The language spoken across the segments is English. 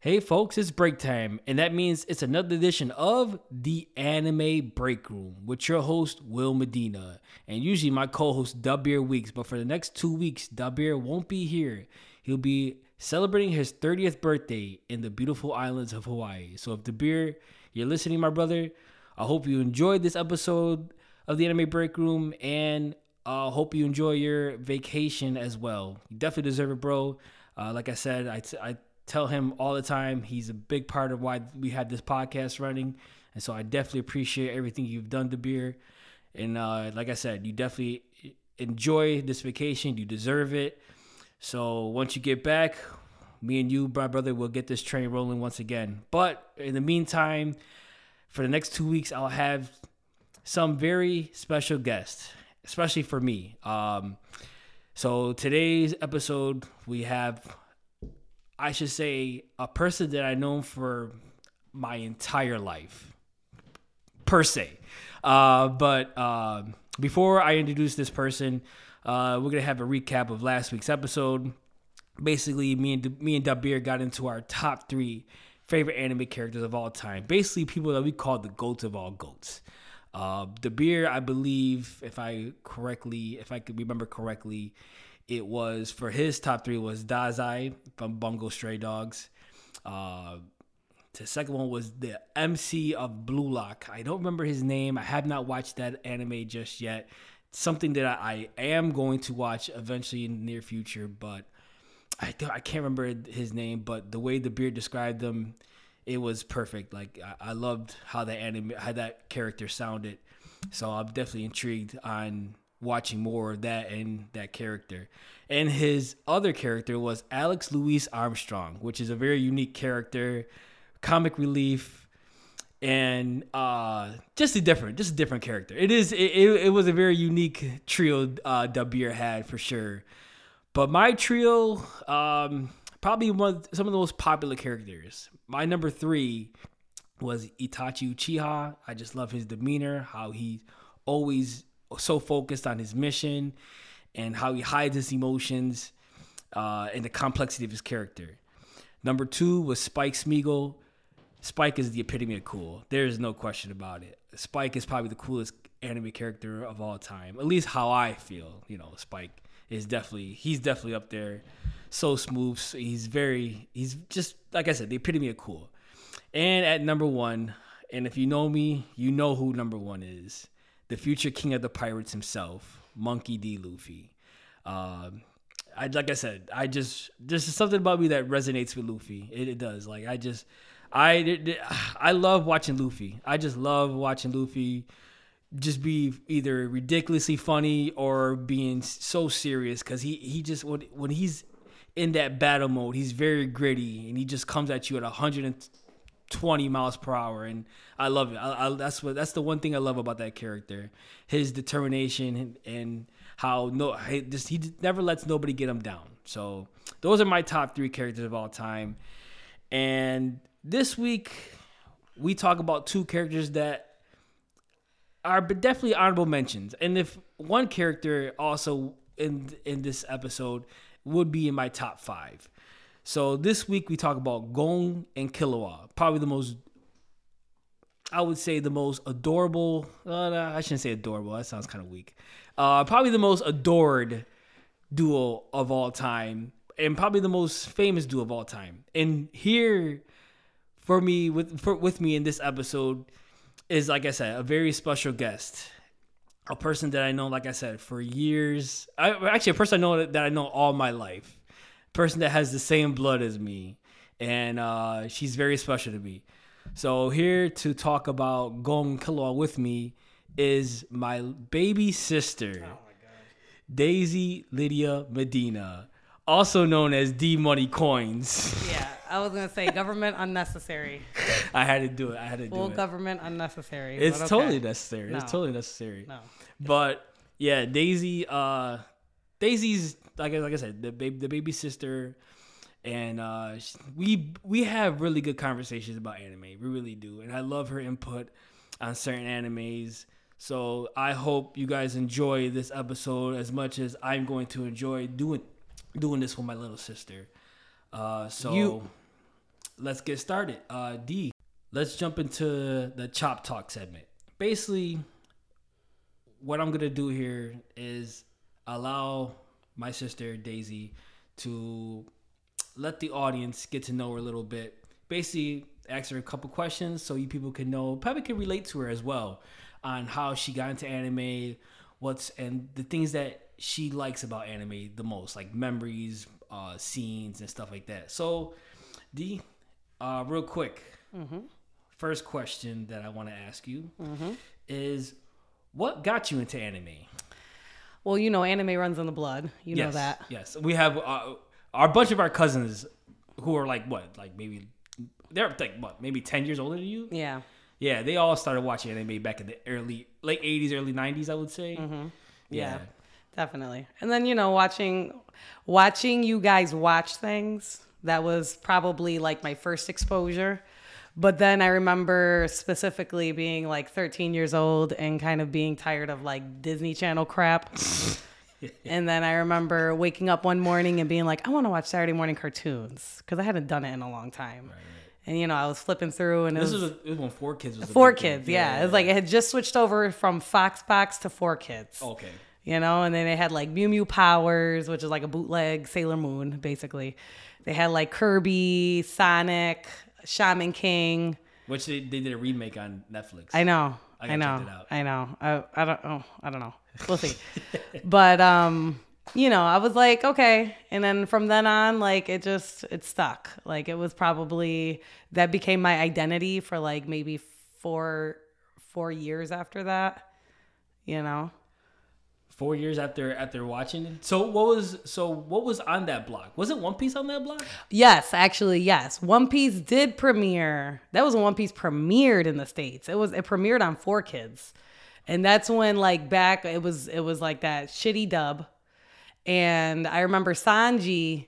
Hey folks, it's break time, and that means it's another edition of the Anime Break Room with your host Will Medina, and usually my co-host Dabir Weeks. But for the next two weeks, Dabir won't be here. He'll be celebrating his 30th birthday in the beautiful islands of Hawaii. So if Dabir, you're listening, my brother, I hope you enjoyed this episode of the Anime Break Room, and I uh, hope you enjoy your vacation as well. You definitely deserve it, bro. Uh, like I said, I, t- I tell him all the time he's a big part of why we had this podcast running, and so I definitely appreciate everything you've done Dabir. And uh, like I said, you definitely enjoy this vacation. You deserve it. So once you get back, me and you, my brother, will get this train rolling once again. But in the meantime, for the next two weeks, I'll have some very special guests, especially for me. Um, so today's episode, we have, I should say, a person that I know for my entire life, per se. Uh, but uh, before I introduce this person, uh, we're gonna have a recap of last week's episode. Basically, me and me and Dabir got into our top three favorite anime characters of all time. Basically, people that we call the goats of all goats. Uh, Dabir, I believe, if I correctly, if I could remember correctly, it was for his top three was Dazai from Bungo Stray Dogs. Uh, the second one was the MC of Blue Lock. I don't remember his name. I have not watched that anime just yet. Something that I, I am going to watch eventually in the near future, but I I can't remember his name. But the way Dabir described them, it was perfect. Like I, I loved how that anime, how that character sounded. So I'm definitely intrigued on watching more of that and that character. And his other character was Alex Louis Armstrong, which is a very unique character, comic relief, and uh, just a different, just a different character. It is, it, it, was a very unique trio uh, Dabir had for sure. But my trio, um, probably one some of the most popular characters. My number three was Itachi Uchiha. I just love his demeanor, how he always so focused on his mission and how he hides his emotions uh, and the complexity of his character. Number two was Spike Spiegel. Spike is the epitome of cool. There's no question about it. Spike is probably the coolest anime character of all time. At least how I feel. You know, Spike is definitely he's definitely up there. So smooth. He's very he's just like I said, the epitome of cool. And at number one, and if you know me, you know who number one is the future king of the pirates himself, Monkey D. Luffy. Um, I like I said, I just there's something about me that resonates with Luffy. It, it does. Like I just, I it, I love watching Luffy. I just love watching Luffy just be either ridiculously funny or being so serious because he he just when when he's in that battle mode, he's very gritty and he just comes at you at 120 miles per hour and I love it. I, I, that's what that's the one thing I love about that character, his determination and, and how no he just he never lets nobody get him down. So those are my top three characters of all time. And this week we talk about two characters that are definitely honorable mentions. And if one character also in in this episode would be in my top five. So this week we talk about Gon and Killua, probably the most I would say the most adorable. Uh, I shouldn't say adorable. That sounds kind of weak. Uh, probably the most adored duo of all time, and probably the most famous duo of all time. And here, for me, with for, with me in this episode, is like I said, a very special guest, a person that I know, like I said, for years. I, actually, a person I know that, that I know all my life. Person that has the same blood as me, and uh, she's very special to me. So here to talk about Gon Killua with me is my baby sister, oh my Daisy Lydia Medina, also known as D Money Coins. Yeah, I was gonna say government unnecessary. I had to do it. I had to Full do it. government unnecessary. It's okay. totally necessary. No. It's totally necessary. No. But yeah, Daisy. Uh, Daisy's like like I said, the baby, the baby sister and uh, we we have really good conversations about anime. We really do, and I love her input on certain animes. So I hope you guys enjoy this episode as much as I'm going to enjoy doing doing this with my little sister. Uh, so You- let's get started. Uh, D, let's jump into the chop talk segment. Basically, what I'm gonna do here is allow my sister Daisy to let the audience get to know her a little bit. Basically, ask her a couple questions so you people can know, probably can relate to her as well on how she got into anime, what's and the things that she likes about anime the most, like memories, uh, scenes, and stuff like that. So, D, uh, real quick, first question that I want to ask you is, what got you into anime? Well, you know, anime runs in the blood. You know that. Yes, we have uh, our bunch of our cousins who are like what, like maybe they're like what, maybe ten years older than you. Yeah. Yeah, they all started watching anime back in the early, late '80s, early '90s. I would say. Mm-hmm. Yeah. Yeah. Definitely. And then, you know, watching watching you guys watch things, that was probably like my first exposure. But then I remember specifically being like 13 years old and kind of being tired of like Disney Channel crap. and then I remember waking up one morning and being like, I want to watch Saturday morning cartoons because I hadn't done it in a long time. And you know, I was flipping through and it This was, was, a, it was when Four Kids was Four. Kids. Yeah, it was like it had just switched over from Fox Box to Four Kids okay. you know and then they had like mew mew powers which is like a bootleg sailor moon basically they had like kirby sonic shaman king. Which they, they did a remake on Netflix. i know I i, know it out. i know. I, I don't oh i don't know. We'll see. But um you know i was like okay. And then from then on like it just it stuck. Like it was probably that became my identity for like maybe four four years after that you know Four years after after watching it. So what was so what was on that block? Was it One Piece on that block? Yes, actually, yes. One Piece did premiere. That was when One Piece premiered in the states. It was it premiered on Four Kids, and that's when like back it was it was like that shitty dub, and I remember Sanji.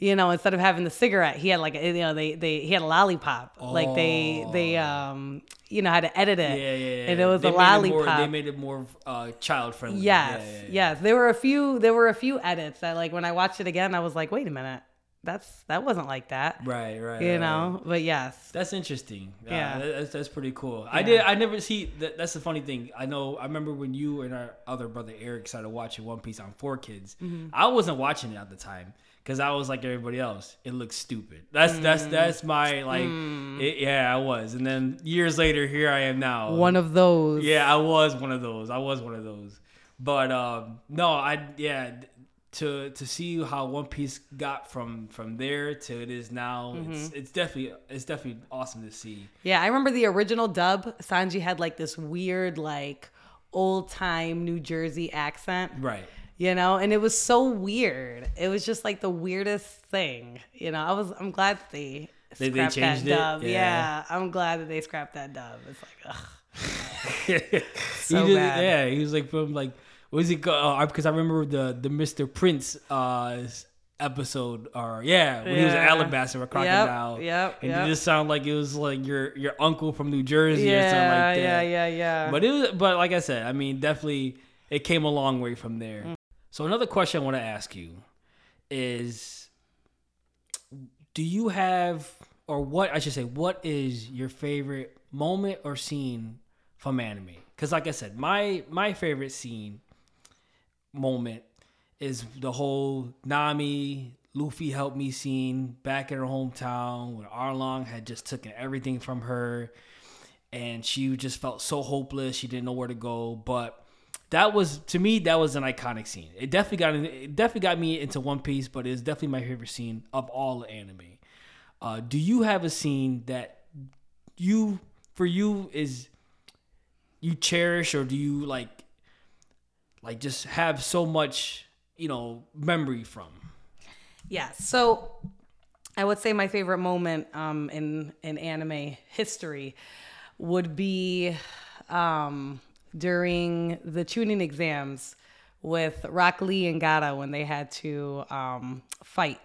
You know, instead of having the cigarette, he had like a, you know they they he had a lollipop. Like they they um you know how to edit it. Yeah, yeah, yeah. And it was They a it more- they made it more uh, child friendly. Yes, Yeah, yeah, yeah. yes. There were a few. There were a few edits that, like, when I watched it again, I was like, "Wait a minute, that's that wasn't like that." Right, right. You right, know, right. but yes, That's interesting. Yeah, Yeah. that- that's, that's pretty cool. I did. I never see. That, that's the funny thing. I know. I remember when you and our other brother Eric started watching One Piece on Four Kids. Mm-hmm. I wasn't watching it at the time because I was like everybody else. It looks stupid. That's that's Mm. that's my like. It, yeah, I was. And then years later, here I am now. one of those. Yeah, I was one of those. I was one of those. But um, no, I yeah. To to see how One Piece got from from there to it is now, Mm-hmm. it's it's definitely it's definitely awesome to see. yeah. I remember the original dub. Sanji had like this weird, like old time New Jersey accent. Right. You know, and it was so weird. It was just like the weirdest thing. You know, I was. I'm glad they. They- they scrapped changed that it? dub. Yeah. Yeah. I'm glad that they scrapped that dub. It's like, ugh. so So bad. Yeah, he was like from like what was he called? Because I remember the the Mr. Prince uh episode or yeah when he was an Yeah. Alabasta or crocodile. yep, And yep. it just sounded like it was like your your uncle from New Jersey or something like that. yeah, yeah, yeah. But it was, but like I said, I mean, definitely it came a long way from there. Mm. So another question I want to ask you is, do you have, or what I should say, what is your favorite moment or scene from anime? Because like I said, my my favorite scene moment is the whole Nami Luffy help me scene back in her hometown when Arlong had just taken everything from her and she just felt so hopeless. She didn't know where to go. But that was to me that was an iconic scene. It definitely got it definitely got me into One Piece, but it's definitely my favorite scene of all anime. Uh, do you have a scene that you for you is you cherish or do you like like just have so much you know memory from? Yeah. So I would say my favorite moment um, in in anime history would be um, during the Chunin exams with Rock Lee and Gaara when they had to um, fight.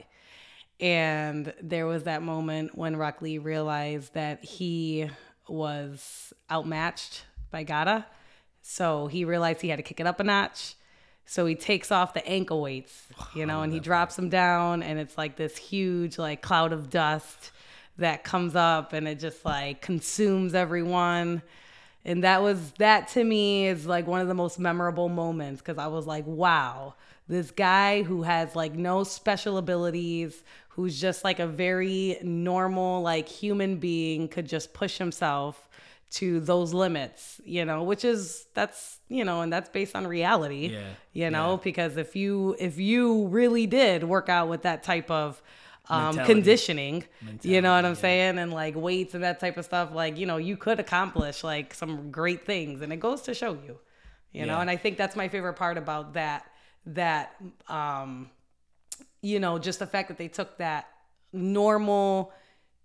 And there was that moment when Rock Lee realized that he was outmatched by Gaara. So he realized he had to kick it up a notch. So he takes off the ankle weights, you know, and he drops them down, and it's like this huge like cloud of dust that comes up and it just like consumes everyone. And that was that to me is like one of the most memorable moments because I was like, wow, this guy who has like no special abilities, who's just like a very normal like human being could just push himself to those limits, you know, which is that's, you know, and that's based on reality. Yeah. You know, Yeah. because if you if you really did work out with that type of um, Mentality. conditioning, you know what I'm yeah. saying, and like weights and that type of stuff, like you know, you could accomplish like some great things, and it goes to show you, you know. And I think that's my favorite part about that that um, you know, just the fact that they took that normal,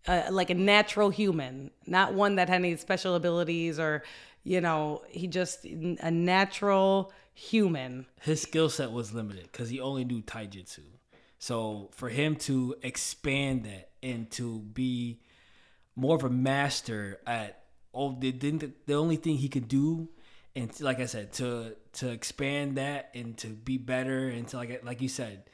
uh, like a natural human, not one that had any special abilities or, you know, he just a natural human. his skill set was limited because he only knew taijutsu. So for him to expand that and to be more of a master at oh the the, only thing he could do and like I said to to expand that and to be better and to like like you said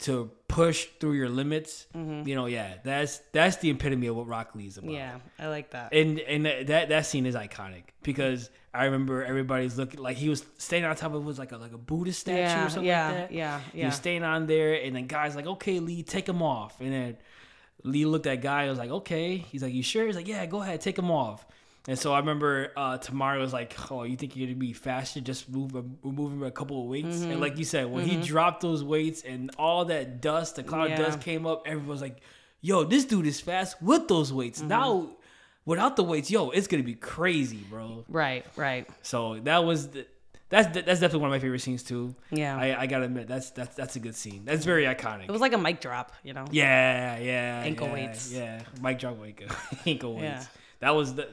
to push through your limits mm-hmm. you know yeah that's that's the epitome of what Rock Lee is about Yeah, I like that. and and that that scene is iconic because I remember everybody's looking like he was standing on top of it was like a like a Buddhist statue yeah, or something yeah, like that. yeah, He yeah. was staying on there, and then guys like, okay, Lee, take him off. And then Lee looked at guy, and was like, okay. He's like, you sure? He's like, yeah, go ahead, take him off. And so I remember uh, Temari was like, "Oh, you think you're gonna be faster? Just move, removing a couple of weights." Mm-hmm. And like you said, when he dropped those weights and all that dust, the cloud Yeah. dust came up, everyone was like, "Yo, this dude is fast with those weights." Mm-hmm. Now, without the weights, yo, it's gonna be crazy, bro. right, right. So that was the, that's that's definitely one of my favorite scenes too. Yeah. I, I gotta admit that's that's that's a good scene. That's very iconic. It was like a mic drop, you know. yeah, yeah, Ankle yeah, weights. Yeah, Mike drop weight, ankle weights. Yeah. That was the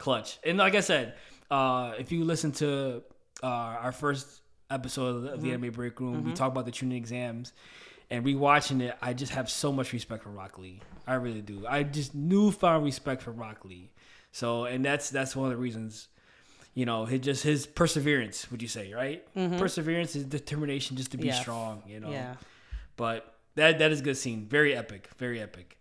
clutch. And like I said, uh, if you listen to uh, our first episode of the, Mm-hmm. anime break room, we talk about the Chunin exams. And rewatching it, I just have so much respect for Rock Lee. I really do. I just newfound respect for Rock Lee. So, and that's that's one of the reasons you know, his just his perseverance, would you say, right? Perseverance is determination just to be Mm-hmm. Yes. strong, you know. Yeah. But that that is a good scene. Very epic. Very epic.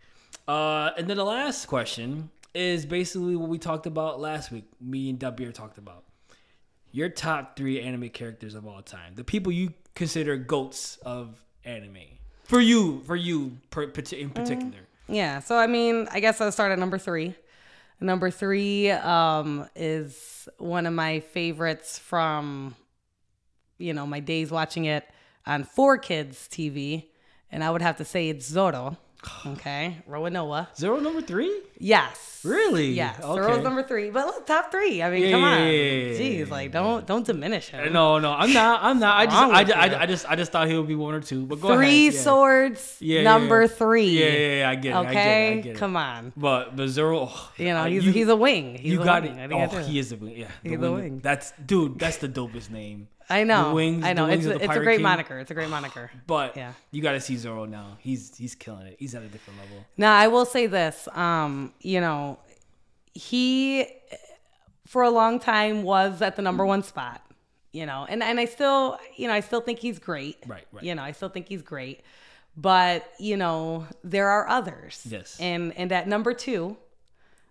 Uh and then the last question is basically what we talked about last week. Me and Dabir talked about. Your top three anime characters of all time. The people you consider goats of anime. For you, for you per, in particular. Yeah. So I mean, I guess I'll start at number three. Number three um, is one of my favorites from, you know, my days watching it on Four Kids TV, and I would have to say it's Zoro. Okay, Roronoa. Zoro number three? Yes. Really? Yes. Okay. Number three, but look, top three. I mean, Yeah, come on. yeah, yeah, yeah, Jeez, like don't don't diminish him. No, no, I'm not. I'm not. I just, I, just, I. I just, I just thought he would be one or two. But go Three swords. Yeah, number three. Yeah, yeah, yeah. I get it. I get it. Okay. I get it. Come on. But but Zoro, oh, You know, he's you- he's a wing. He's you a got wing. it. I think Oh, he is a wing. Yeah, He's wing. wing. That's dude. That's the dopest name. I know. The wings. I know. Wings It's a, it's a great King. moniker. It's a great moniker. But Yeah. you got to see Zoro now. He's he's killing it. He's at a different level. Now, I will say this. Um, you know, he for a long time was at the number one spot. You know, and and I still, you know, I still think he's great. Right, right. You know, I still think he's great. But you know, there are others. Yes. And and at number two,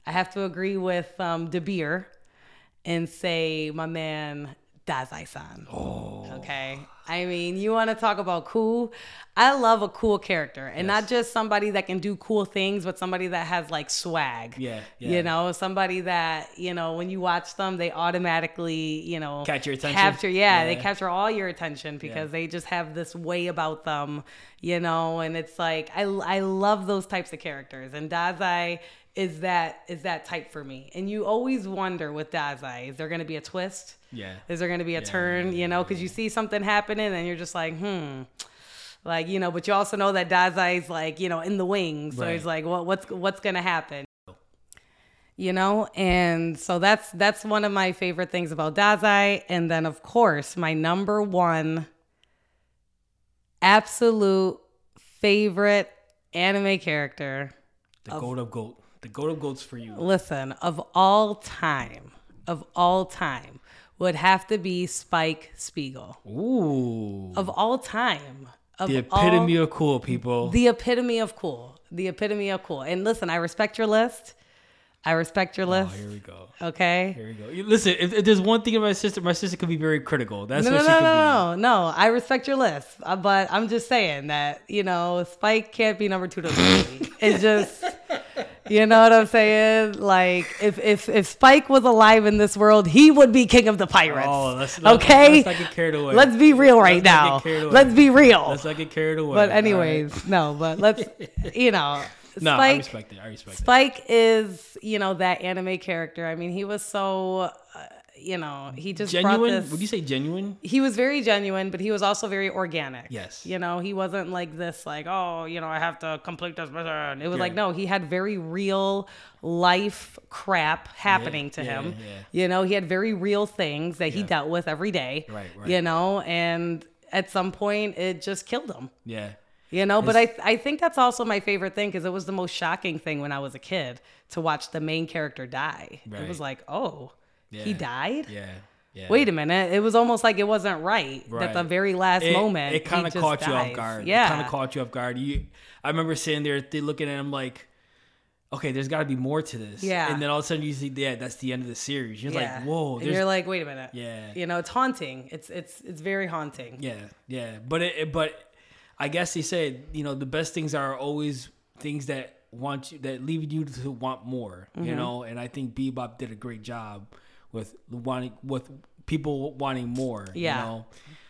I have to agree with um, Dabir and say my man Dazai-san. Oh. Okay. I mean, you want to talk about cool? I love a cool character, and not just somebody that can do cool things, but somebody that has like swag. Yeah, yeah. You know, somebody that you know when you watch them, they automatically you know Catch your attention? Capture, yeah, they capture all your attention because they just have this way about them, you know. And it's like I I love those types of characters, and Dazai is that is that type for me. And you always wonder with Dazai, is there going to be a twist? Yeah. Is there going to be a turn? You know, because you see something happening and you're just like, hmm. Like you know, but you also know that Dazai's like you know in the wings, so he's like, what what's what's gonna happen? You know, and so that's that's one of my favorite things about Dazai, and then of course my number one absolute favorite anime character The goat of goat. The goat of goats for you. listen, of all time, of all time, would have to be Spike Spiegel. Ooh. Of all time. of The all- epitome of cool people. the epitome of cool. The epitome of cool. And listen, I respect your list. I respect your oh, list. here we go. okay. Here we go. Listen, if, if there's one thing in my sister, my sister could be very critical. That's No, what no, she no, could no, no, no. I respect your list, uh, but I'm just saying that you know Spike can't be number two to the movie. It's just, you know what I'm saying? Like if if if Spike was alive in this world, he would be king of the pirates. Oh, let's, let's, okay. Let's not get carried away. Let's be real right Let's now. get carried away. Let's be real. Let's not get carried away. but anyways, right? no. But let's, you know, no, I Spike. respect it. I respect it. Spike is, you know, that anime character. I mean, he was so, you know, he just Genuine? this. Would you say genuine? he was very genuine, but he was also very organic. Yes. You know, he wasn't like this, like, oh, you know, I have to complete this. It was Yeah. like, no, he had very real life crap happening to yeah, him. yeah. You know, he had very real things that he dealt with every day. Right, right. You know, and at some point it just killed him. Yeah. You know, but I I think that's also my favorite thing because it was the most shocking thing when I was a kid to watch the main character die. It was like, oh, he died. Yeah. Yeah. Wait a minute. It was almost like it wasn't right, right. that the very last it, moment. It kind of caught you off guard. Yeah. It kind of caught you off guard. You, I remember sitting there th- looking at him like, okay, there's got to be more to this. Yeah. And then all of a sudden you see, yeah, that's the end of the series. You're Yeah. like, whoa. And you're like, wait a minute. Yeah. You know, it's haunting. It's it's it's very haunting. yeah, yeah. But it, but I guess they said, you know, the best things are always things that want you that leave you to want more. Mm-hmm. You know, and I think Bebop did a great job with wanting with people wanting more. Yeah. You know,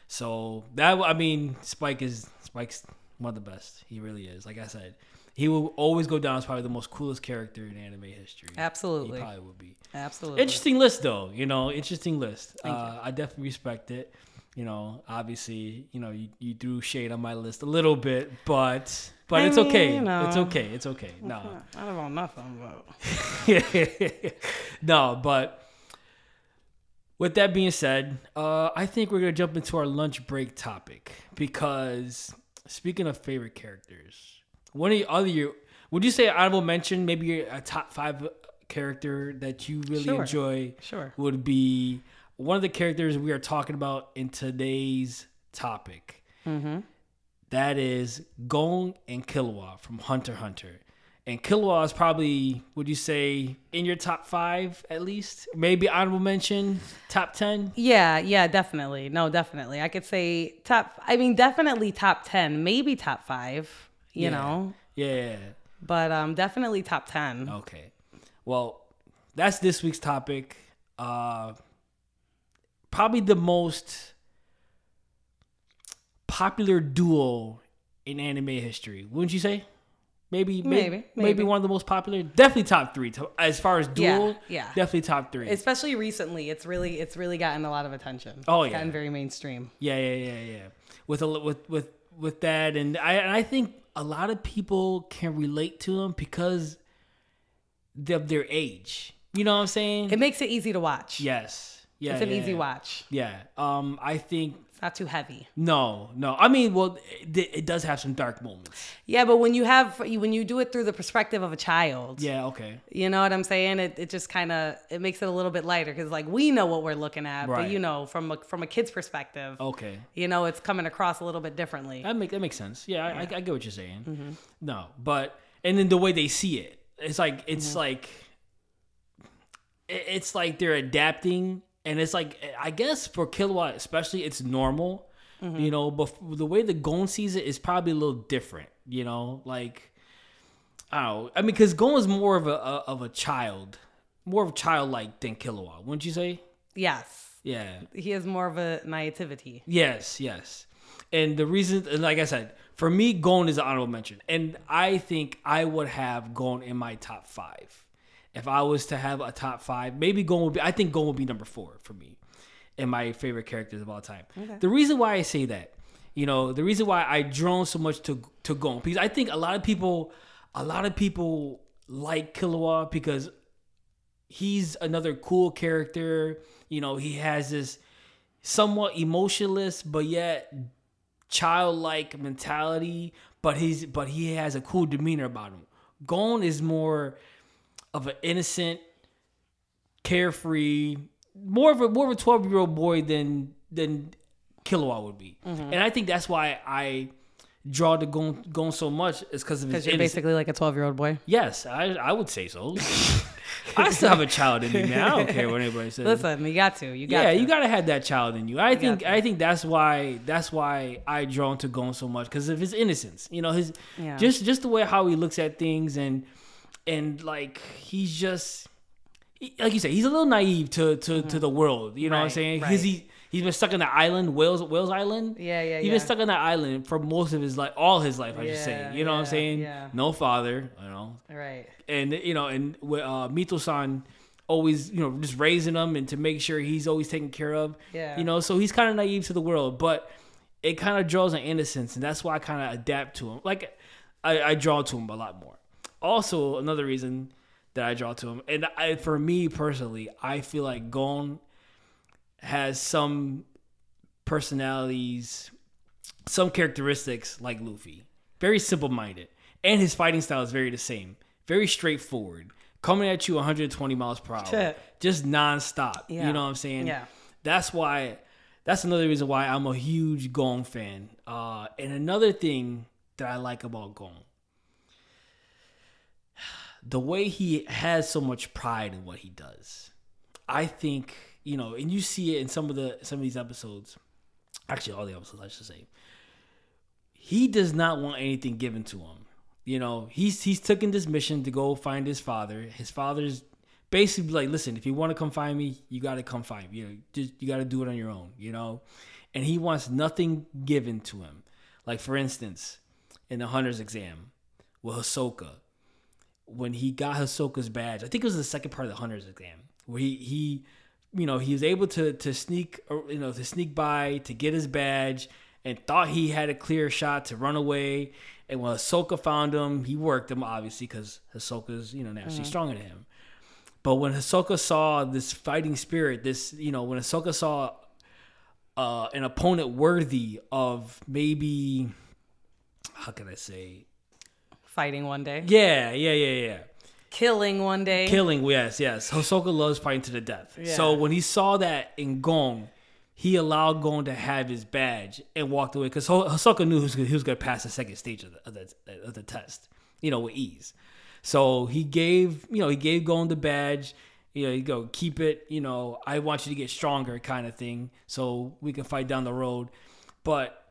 so that I mean, Spike is Spike's one of the best. He really is. Like I said, he will always go down as probably the most coolest character in anime history. Absolutely. he probably would be. Absolutely. Interesting list though, you know, interesting list. Uh, I definitely respect it. You know, obviously, you know, you, you threw shade on my list a little bit, but but I it's mean, okay. you know. It's okay. It's okay. No. I don't know nothing about. no, but with that being said, uh, I think we're gonna jump into our lunch break topic because speaking of favorite characters, one of the other you would you say honorable mention? Maybe a top five character that you really Sure. enjoy Sure. would be one of the characters we are talking about in today's topic. That is Gon and Killua from Hunter Hunter. And Killua is probably, would you say, in your top five at least? Maybe honorable mention, top 10? Yeah, yeah, definitely. No, definitely. I could say top I mean definitely top 10, maybe top 5, you Yeah. know. Yeah. But um definitely top 10. Okay. Well, that's this week's topic. Uh, probably the most popular duo in anime history. Wouldn't you say? Maybe, maybe, Maybe, maybe, one of the most popular. Definitely top three. To- As far as dual. yeah. definitely top three. Especially recently, it's really it's really gotten a lot of attention. Oh, It's yeah. gotten very mainstream. Yeah, yeah, yeah, yeah. With a with with with that, and I and I think a lot of people can relate to them because of their age. You know what I'm saying? It makes it easy to watch. yes. Yeah. It's an yeah, easy yeah. watch. Yeah. Um. I think not too heavy. no, no. I mean, well, it, it does have some dark moments. Yeah, but when you have when you do it through the perspective of a child, Yeah. Okay. you know what I'm saying? It it just kind of it makes it a little bit lighter because like we know what we're looking at, Right. but you know from a from a kid's perspective, Okay. you know it's coming across a little bit differently. That make that makes sense. Yeah, I, I, I get what you're saying. Mm-hmm. No, but and then the way they see it, it's like it's Mm-hmm. like it's like they're adapting, and it's like I guess for Killua especially, it's normal, Mm-hmm. you know. But the way the Gon sees it is probably a little different, you know. Like I don't know. I mean, because Gon is more of a, a of a child, more of a childlike than Killua, wouldn't you say? yes, Yeah. he has more of a naivety. Yes, yes. And the reason, like I said, for me, Gon is an honorable mention. And I think I would have Gon in my top five. If I was to have a top five, maybe Gon would be, I think Gon would be number four for me and my favorite characters of all time. The reason why I say that, you know, the reason why I drawn so much to, to Gon, because I think a lot of people, a lot of people like Killua because he's another cool character. You know, he has this somewhat emotionless but yet childlike mentality, but he's but he has a cool demeanor about him. Gon is more of an innocent, carefree, more of a more of a twelve year old boy than than Killua would be, mm-hmm. and I think that's why I draw to Gon, Gon so much is because of his Because you're innocence. basically like a 12 year old boy. Yes, I I would say so. I still have a child in me, man. I don't care what anybody says. Listen, you got to. You got yeah, to. you gotta have that child in you. I think. I think that's why that's why I drawn to Gon so much because of his innocence. You know, his Yeah. just just the way how he looks at things and and like he's just he- like you said, he's a little naive to to, to the world. You know what I'm Right, saying? right. Because he he's been stuck on the island, Wales Wales Island. Yeah, yeah, He's yeah. been stuck on that island for most of his life, all his life. I should say. You know what I'm saying? yeah. No father. You know, Right. and you know, and with uh, Mito-san always, you know, just raising him and to make sure he's always taken care of. Yeah. You know, so he's kind of naive to the world, but it kind of draws an innocence, and that's why I kind of adapt to him. Like I, I draw to him a lot more. Also, another reason that I draw to him, and I, for me personally, I feel like Gon has some personalities, some characteristics like Luffy. Very simple minded. And his fighting style is very the same. Very straightforward. Coming at you 120 miles per hour. Shit. Just nonstop. Yeah. You know what I'm saying? Yeah. That's why that's another reason why I'm a huge Gon fan. Uh, and another thing that I like about Gon. The way he has so much pride in what he does. I think, you know, and you see it in some of the some of these episodes. Actually all the episodes I should say he does not want anything given to him. You know, he's he's taken this mission to go find his father. His father's basically like, listen, if you want to come find me, you got to come find me. You know, just you got to do it on your own. You know, and he wants nothing given to him. Like for instance, in the hunter's exam with Hisoka, when he got Hisoka's badge, I think it was the second part of the hunter's exam where he he you know he was able to to sneak or, you know to sneak by to get his badge and thought he had a clear shot to run away. And when Hisoka found him he worked him obviously because Hisoka's you know naturally stronger than him. But when Hisoka saw this fighting spirit this you know when Hisoka saw uh, an opponent worthy of maybe how can I say Fighting one day. yeah yeah yeah yeah Killing one day. Killing, yes, yes. Hisoka loves fighting to the death. Yeah. So when he saw that in Gon, he allowed Gon to have his badge and walked away because Hisoka knew he was, gonna- he was going to pass the second stage of the, of the of the test, you know, with ease. So he gave, you know, he gave Gon the badge. You know, you go keep it. You know, I want you to get stronger, kind of thing, so we can fight down the road. But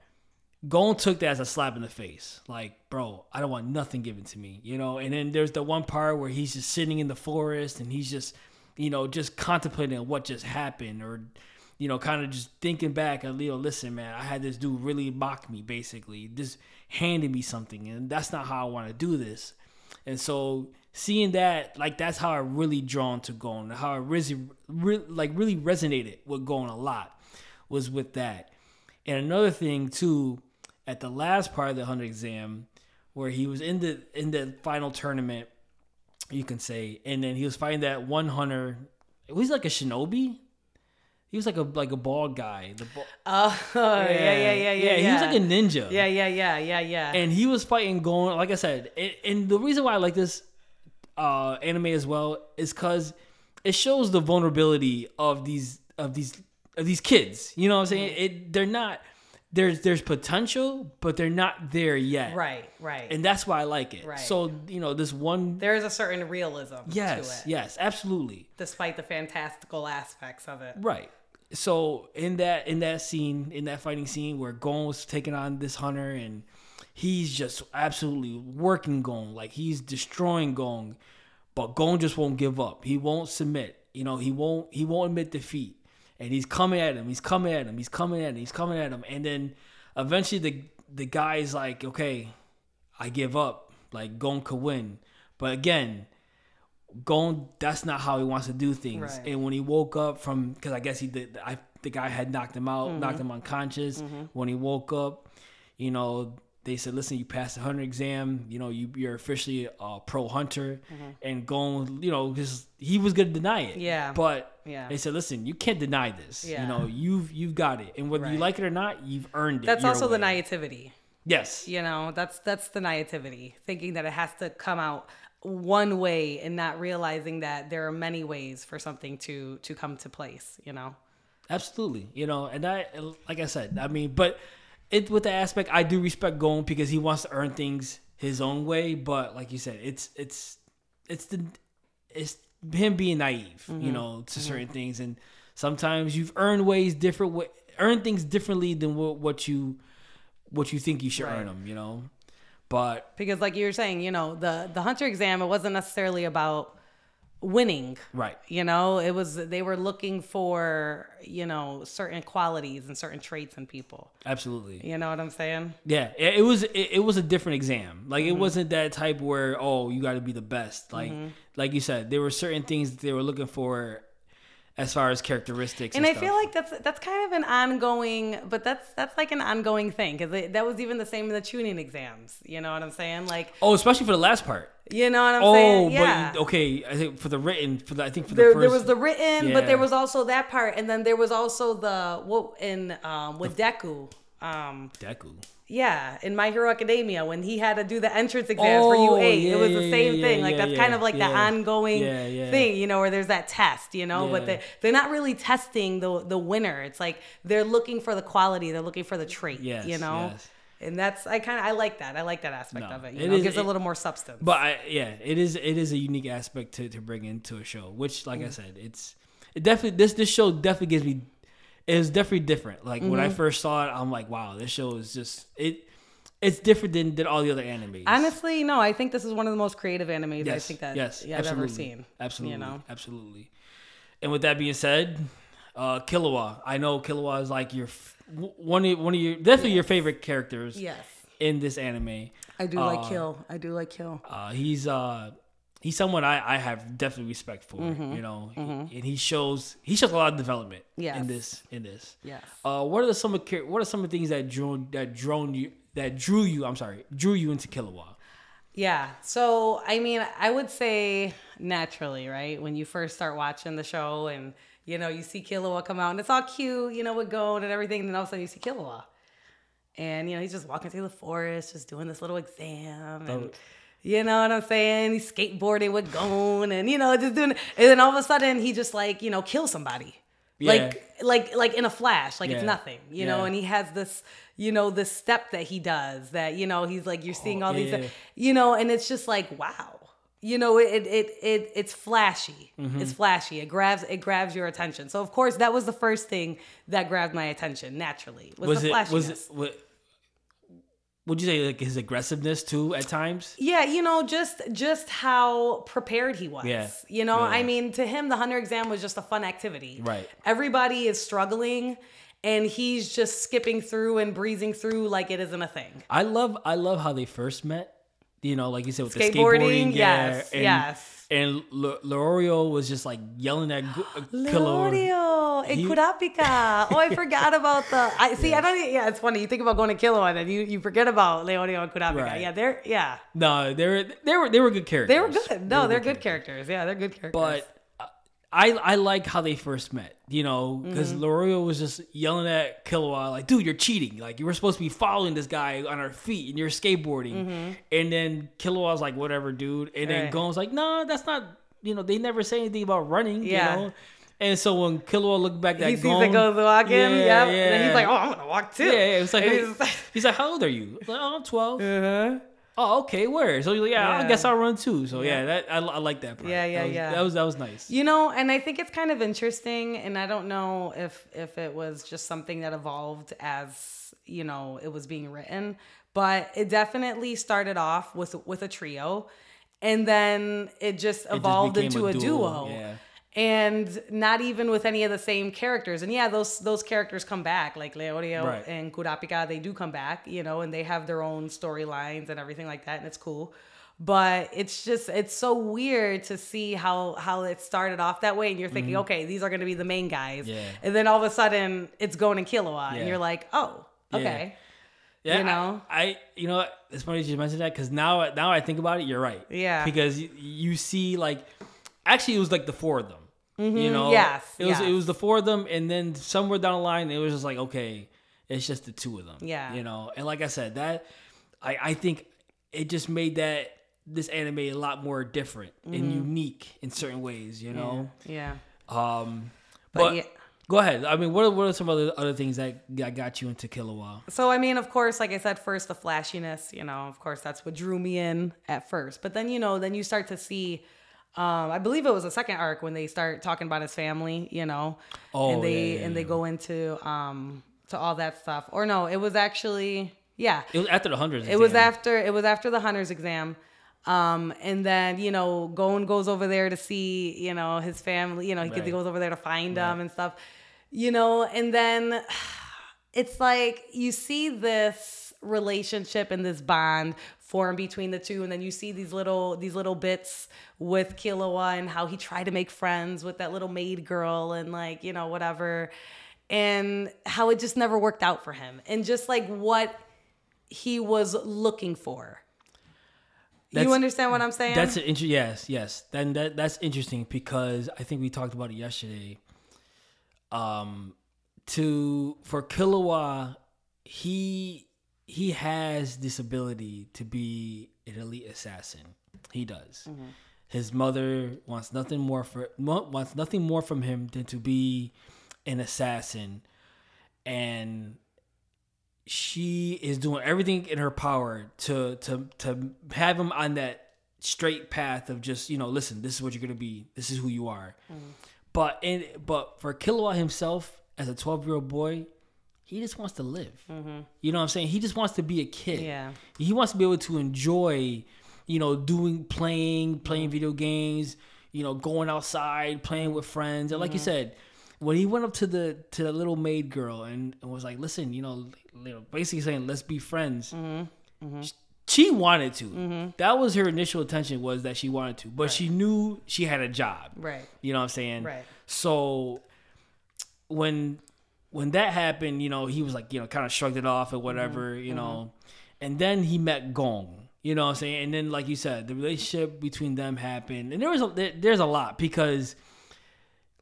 Gon took that as a slap in the face. Like, bro, I don't want nothing given to me, you know? And then there's the one part where he's just sitting in the forest and he's just, you know, just contemplating what just happened or, you know, kind of just thinking back and, you know, listen, man, I had this dude really mock me, basically, just handing me something. And that's not how I want to do this. And so seeing that, like, that's how I really drawn to Gon, how I really, re- like, really resonated with Gon a lot was with that. And another thing too, at the last part of the hunter exam, where he was in the in the final tournament, you can say, and then he was fighting that one hunter. Was like a shinobi? He was like a like a bald guy. The ball, Oh, yeah, yeah, yeah, yeah. He was like a ninja. Yeah, yeah, yeah, yeah, yeah. And he was fighting going like I said, and, and the reason why I like this uh, anime as well is because it shows the vulnerability of these of these of these kids. You know what I'm saying? It they're not there's there's potential, but they're not there yet. right, right. And that's why I like it. Right. So you know this one. there is a certain realism Yes. to it, Yes. Absolutely. despite the fantastical aspects of it. Right. So in that in that scene, in that fighting scene where Gon was taking on this hunter and he's just absolutely working Gon, like he's destroying Gon, but Gon just won't give up. He won't submit. You know, he won't he won't admit defeat. And he's coming at him, he's coming at him, he's coming at him, he's coming at him. And then eventually the the guy's like, Okay, I give up. Like Gon could win. But again, Gon, that's not how he wants to do things. Right. And when he woke up from, because I guess he did, I the guy had knocked him out, Mm-hmm. knocked him unconscious. When he woke up, you know, they said, "Listen, you passed the hunter exam. You know, you you're officially a pro hunter." And going, you know, just he was gonna deny it. Mm-hmm. Yeah. But Yeah. they said, "Listen, you can't deny this. Yeah. You know, you've you've got it, and whether you like it or not, you've earned it." That's also the way." naivety. Yes. You know, that's that's the naivety, thinking that it has to come out one way and not realizing that there are many ways for something to to come to place. You know. Absolutely. You know, and I like I said, I mean, but it with the aspect I do respect Gon because he wants to earn things his own way, but like you said, it's it's it's the it's him being naive, Mm-hmm. you know, to certain things, and sometimes you've earned ways different way, earn things differently than what, what you what you think you should Right. earn them, you know. But because like you were saying, you know, the the hunter exam it wasn't necessarily about winning. right, You know, it was they were looking for, you know, certain qualities and certain traits in people. absolutely, You know what I'm saying? yeah. It, it was it, it was a different exam. Like Mm-hmm. it wasn't that type where oh you got to be the best. Like Mm-hmm. like you said, there were certain things that they were looking for as far as characteristics. And And, I feel like that's that's kind of an ongoing, but that's that's like an ongoing thing because that was even the same in the Chunin exams. You know what I'm saying? Like, oh, especially for the last part. You know what I'm Oh, saying? Yeah. but okay. I think for the written, for the I think for the there, first, there was the written, but there was also that part, and then there was also the what in um, with Deku. Um, Deku. yeah, in My Hero Academia when he had to do the entrance exams for U Oh, eight, yeah, it was the yeah, same yeah, thing. yeah, like yeah, that's kind of like the ongoing Yeah, yeah. thing, you know, where there's that test, you know, but Yeah. they they're not really testing the the winner. It's like they're looking for the quality, they're looking for the trait, Yes, you know. yes. And that's I kind of I like that. I like that aspect No, of it. You it know, is- gives a little more substance. But I, yeah, it is it is a unique aspect to, to bring into a show. Which, like Mm. I said, it's it definitely this this show definitely gives me is definitely different. Like when Mm-hmm. I first saw it, I'm like, wow, this show is just it. It's different than, than all the other animes. Honestly, no, I think this is one of the most creative animes I think that yes, yeah, I've ever seen. Absolutely, You know? absolutely. And with that being said, uh, Killua, I know Killua is like your one of one of your definitely your favorite characters Yes. in this anime. I do like Uh, Kill. I do like Kill. Uh, he's uh he's someone I, I have definitely respect for. Mm-hmm. You know, and he shows he shows a lot of development Yes. in this in this. Yes. Uh, what are the, some of what are some of the things that drew that drawn you that drew you? I'm sorry, drew you into Killua. Yeah. So, I mean, I would say naturally, right? When you first start watching the show and, you know, you see Killua come out and it's all cute, you know, with Gon and everything. And then all of a sudden you see Killua. And, you know, he's just walking through the forest, just doing this little exam. And, you know what I'm saying? He's skateboarding with Gon and, you know, just doing And then all of a sudden he just like, you know, kills somebody. Yeah. Like, like, like in a flash, like it's nothing, you know, and he has this, you know, this step that he does that, you know, he's like, you're seeing oh, all these, Oh, yeah. you know, and it's just like, wow, you know, it, it, it, it's flashy. Mm-hmm. It's flashy. It grabs, it grabs your attention. So of course that was the first thing that grabbed my attention naturally was, Was the it flashiness. was it what? Would you say like his aggressiveness too at times? Yeah, you know, just just how prepared he was. Yeah. You know, Yeah. I mean, to him, the hunter exam was just a fun activity. Right. Everybody is struggling, and he's just skipping through and breezing through like it isn't a thing. I love I love how they first met. You know, like you said with the Skateboarding, skateboarding. yeah, yes, and, yes. And L- Leorio was just like yelling at Gu- uh. Leorio and Kurapika. Oh, I forgot about the. I see. I don't. Yeah, it's funny. You think about going to Killua, and then you you forget about Leorio and Kurapika. Right. Yeah, they're yeah, No, they were they were they were good characters. they were good. No, they're good characters. Yeah, they're good characters. But I I like how they first met. You know, because Mm-hmm. Leorio was just yelling at Killua like, "Dude, you're cheating! Like you were supposed to be following this guy on our feet, and you're skateboarding." And then Killua was like, "Whatever, dude." And then Mm-hmm. Right. Gon's like, "No, that's not." You know, they never say anything about running. Yeah. You know. And so when Killua looked back at he sees Gon, it goes walking. Yeah, yep. yeah. And then he's like, oh, I'm gonna walk too. Yeah, yeah, it's like he's- he's like, "How old are you?" Like, "Oh, I'm 12." uh-huh. Oh, okay, where? So like, yeah, I guess I'll run too. So yeah, that I, I like that part. Yeah, yeah, that was, yeah. That was that was nice. You know, and I think it's kind of interesting, and I don't know if if it was just something that evolved as you know it was being written, but it definitely started off with with a trio, and then it just evolved became into a a, duo, duo. yeah. And not even with any of the same characters. And yeah, those those characters come back, like Leorio Right. and Kurapika, they do come back, you know, and they have their own storylines and everything like that, and it's cool but it's just it's so weird to see how how it started off that way and you're thinking okay these are going to be the main guys Mm-hmm. Yeah. and then all of a sudden it's going to Killua Yeah. and you're like oh okay Yeah, you know? I, I you know, it's funny you mentioned that because now, now I think about it, you're right. Yeah. because you, you see, like, actually, it was like the four of them. You know, Mm-hmm. Yes, it was yes. it was the four of them, and then somewhere down the line, it was just like, okay, it's just the two of them. Yeah. you know, and like I said, that I I think it just made that this anime a lot more different and Mm-hmm. unique in certain ways. You know, yeah um, but, but yeah Go ahead. I mean, what are, what are some other other things that, that got you into Killua? So I mean, of course, like I said, first the flashiness. You know, of course, that's what drew me in at first. But then you know, then you start to see. Um, I believe it was the second arc when they start talking about his family. You know, Oh, and they yeah, yeah, and they go into um to all that stuff. Or no, it was actually yeah, It was after the hundreds. it was after it was after the hunter's exam. Um, and then you know, Gon goes over there to see you know his family. You know, he Right. goes over there to find them and stuff. You know, and then it's like you see this relationship and this bond form between the two, and then you see these little these little bits with Killua and how he tried to make friends with that little maid girl and like you know whatever, and how it just never worked out for him, and just like what he was looking for. That's- you understand what I'm saying? That's an inter- yes, yes. Then that that's interesting because I think we talked about it yesterday. Um, to for Killua, he he has this ability to be an elite assassin. He does. Mm-hmm. His mother wants nothing more for wants nothing more from him than to be an assassin, and she is doing everything in her power to to to have him on that straight path of just you know listen this is what you're gonna be. This is who you are. Mm-hmm. But in but for Killua himself as a 12 year old boy he just wants to live. Mm-hmm. You know what I'm saying? He just wants to be a kid. Yeah. he wants to be able to enjoy you know doing playing playing mm-hmm. video games you know going outside playing with friends. And like you mm-hmm. said when he went up to the to the little maid girl and, and was like listen you know, basically saying let's be friends. Sh- she wanted to. That was her initial intention was that she wanted to but she knew she had a job. Right. you know what i'm saying? Right. so when when that happened, you know, he was like, you know, kind of shrugged it off or whatever, Mm-hmm. you know. And then he met Gon, you know what I'm saying? And then like you said, the relationship between them happened. And there was a there, there's a lot because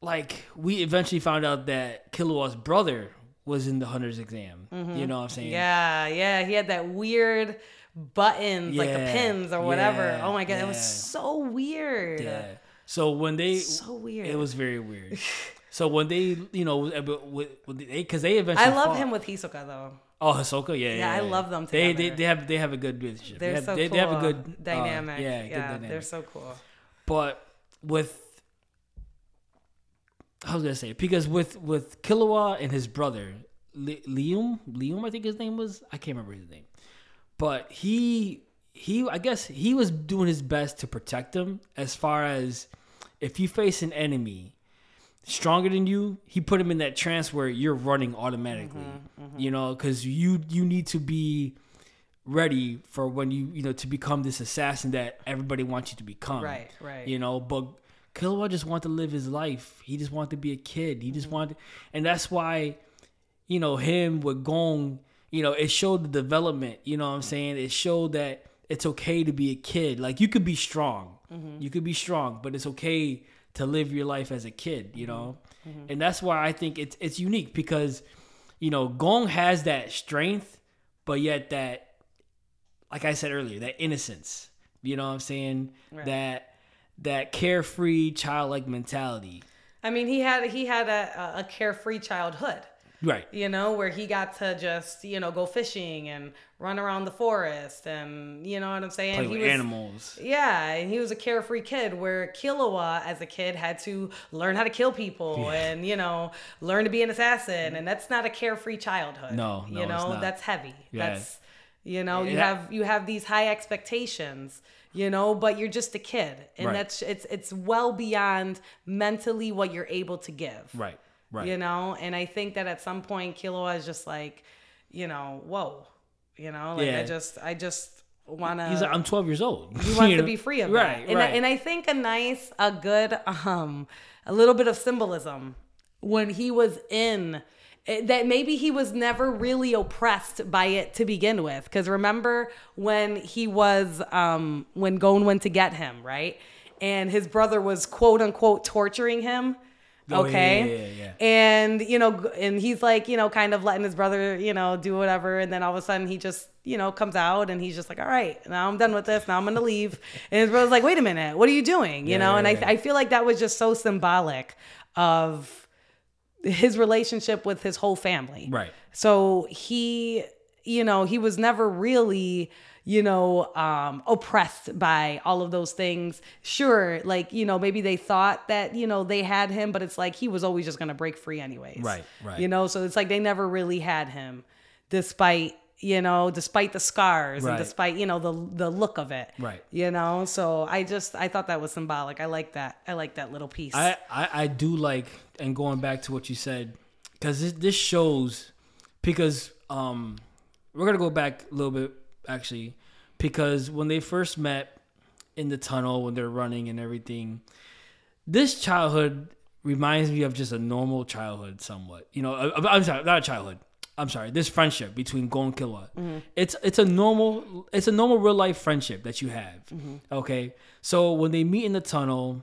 like we eventually found out that Killua's brother was in the hunter's exam. You know what I'm saying? Mm-hmm. Yeah, yeah. He had that weird buttons, like the pins or whatever. yeah, oh my god, it was so weird. Yeah. So when they So weird. it was very weird. so when they, you know, because they eventually I love fought- him with Hisoka though. Oh, Hisoka, yeah, yeah. Yeah, I love them They, they they have they have a good relationship. They're they have, so they, cool. they have a good uh, dynamic. yeah, yeah, good dynamic. they're so cool. But with I was gonna say because with with Killua and his brother Li- Liam Liam I think his name was I can't remember his name, but he he I guess he was doing his best to protect them as far as if you face an enemy stronger than you, he put him in that trance where you're running automatically. Mm-hmm, You know, because you you need to be ready for when you you know to become this assassin that everybody wants you to become. Right, right. You know, but Killua just wanted to live his life. He just wanted to be a kid. He Mm-hmm. just wanted, and that's why, you know, him with Gon, you know, it showed the development. You know what I'm saying? It showed that it's okay to be a kid. Like you could be strong. Mm-hmm. You could be strong, but it's okay to live your life as a kid. You know, Mm-hmm. and that's why I think it's it's unique because, you know, Gon has that strength, but yet that, like I said earlier, that innocence. You know what I'm saying? That that carefree childlike mentality. I mean, he had he had a, a carefree childhood. Right. you know, where he got to just, you know, go fishing and run around the forest and you know what I'm saying? Play he with was animals. Yeah, and he was a carefree kid where Killua as a kid had to learn how to kill people and, you know, learn to be an assassin and that's not a carefree childhood. No, no, you know, that's heavy. Yeah. That's you know, you have you have these high expectations, you know, but you're just a kid and Right. that's it's it's well beyond mentally what you're able to give Right. Right. you know and i think that at some point Killua is just like you know whoa you know like Yeah. i just i just want to He's like, I'm 12 years old. he wants to be free of right, that and, right. I, and i think a nice a good um a little bit of symbolism when he was in that maybe he was never really oppressed by it to begin with because remember when he was um when Gon went to get him right and his brother was quote unquote torturing him Oh, okay yeah, yeah, yeah. and you know and he's like you know kind of letting his brother you know do whatever and then all of a sudden he just you know comes out and he's just like all right now i'm done with this now i'm gonna leave and his brother's like wait a minute what are you doing you know and I. I feel like that was just so symbolic of his relationship with his whole family. Right. So he, you know, he was never really, you know, um, oppressed by all of those things. Sure, like, you know, maybe they thought that, you know, they had him, but it's like he was always just going to break free anyways. Right, right. You know, so it's like they never really had him despite, you know, despite the scars Right. and despite, you know, the the look of it. Right. You know, so I just I thought that was symbolic. I like that. I like that little piece. I, I, I do like and going back to what you said because this, this shows because um we're gonna go back a little bit actually because when they first met in the tunnel when they're running and everything this childhood reminds me of just a normal childhood somewhat. You know uh, i'm sorry not a childhood. I'm sorry this friendship between Gon and Killua. it's it's a normal it's a normal real life friendship that you have okay? So when they meet in the tunnel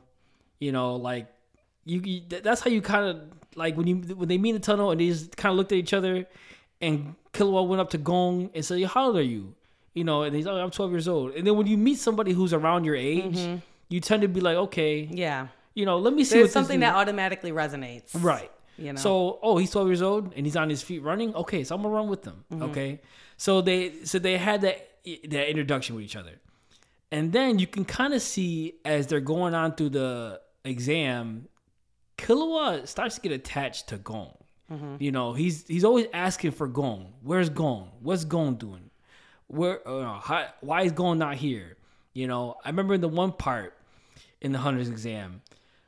you know like you, you that's how you kind of like when you when they meet in the tunnel and they just kind of looked at each other and Killua went up to Gon and said, "How old are you?" You know, and he's like, "I'm 12 years old." And then when you meet somebody who's around your age, you tend to be like, "Okay, yeah. you know, let me see There's something that automatically resonates. Right. You know. So, oh, he's 12 years old and he's on his feet running. Okay, so I'm gonna run with them. Mm-hmm. Okay. So they so they had that that introduction with each other, and then you can kind of see as they're going on through the exam, Killua starts to get attached to Gon. Mm-hmm. You know, he's he's always asking for Gon. Where's Gon? What's Gon doing? Where? Uh, how, why is Gon not here? You know, I remember in the one part in the hunter's exam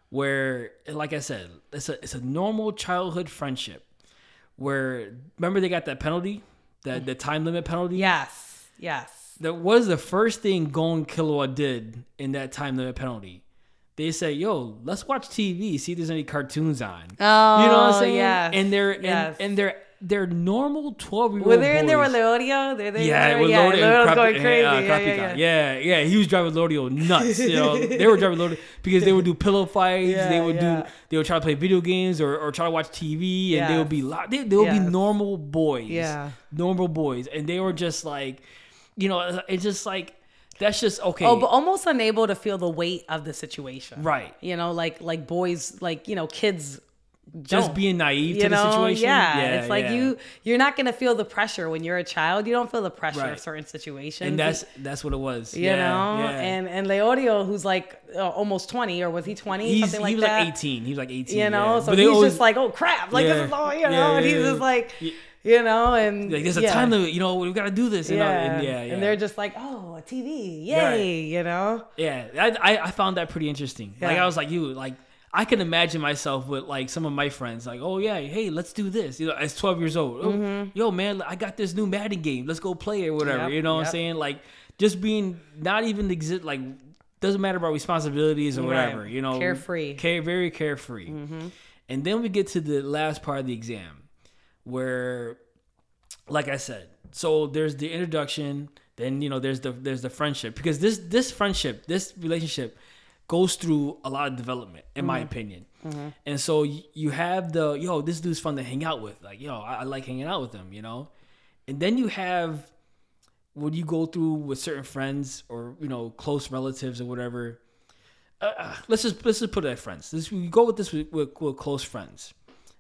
where, like I said, it's a it's a normal childhood friendship. Where remember they got that penalty, that the time limit penalty. Yes. Yes. That was the first thing Gon Killua did in that time limit penalty. They say, "Yo, let's watch TV, see if there's any cartoons on." Oh, you know what I'm saying? yes, And they're and, and they're they're normal twelve year old. Were they in there with Leorio? They're there. Yeah, with yeah, and Leorio's going crazy. uh, yeah, yeah, yeah. yeah. He was driving Leorio nuts. You know, they were driving Leorio because they would do pillow fights. Yeah, they would do. They would try to play video games or, or try to watch TV, and they would be they, they would be normal boys. Yeah. normal boys, and they were just like, you know, it's just like that's just okay. Oh, but almost unable to feel the weight of the situation. Right. You know, like like boys, like you know, kids. Just don't. being naive you to know, the situation. yeah, it's like yeah. you you're not gonna feel the pressure when you're a child. You don't feel the pressure Right. of certain situations. and that's that's what it was. you yeah, know, yeah. and and Leorio, who's like uh, almost twenty, or was he twenty? Something like that. he was that. like 18. He was like 18. You know, yeah. so But he's always- just like, oh crap, like Yeah. this is all you know, Yeah, and he's yeah, just like, Yeah. you know, and like there's a yeah. time limit. You know, we've got to do this. You Yeah. know, and yeah, yeah. and they're just like, oh, a TV, yay, Right. you know. Yeah, I, I I found that pretty interesting. Like I was like you, like I can imagine myself with like some of my friends, like, oh yeah, hey, let's do this. You know, as twelve years old, oh, yo man, I got this new Madden game, let's go play it or whatever. Mm-hmm. Yep, you know what. I'm saying? Like just being not even exist like doesn't matter about responsibilities or Right. whatever. You know, Carefree. care very carefree. And then we get to the last part of the exam, where like I said, so there's the introduction, then you know there's the there's the friendship because this this friendship, this relationship goes through a lot of development in my opinion. And so you have the yo, this dude's fun to hang out with. Like, yo, I, I like hanging out with him, you know? And then you have when you go through with certain friends or, you know, close relatives or whatever. Uh, uh, let's just let's just put it at friends. This we go with this with, with, with close friends,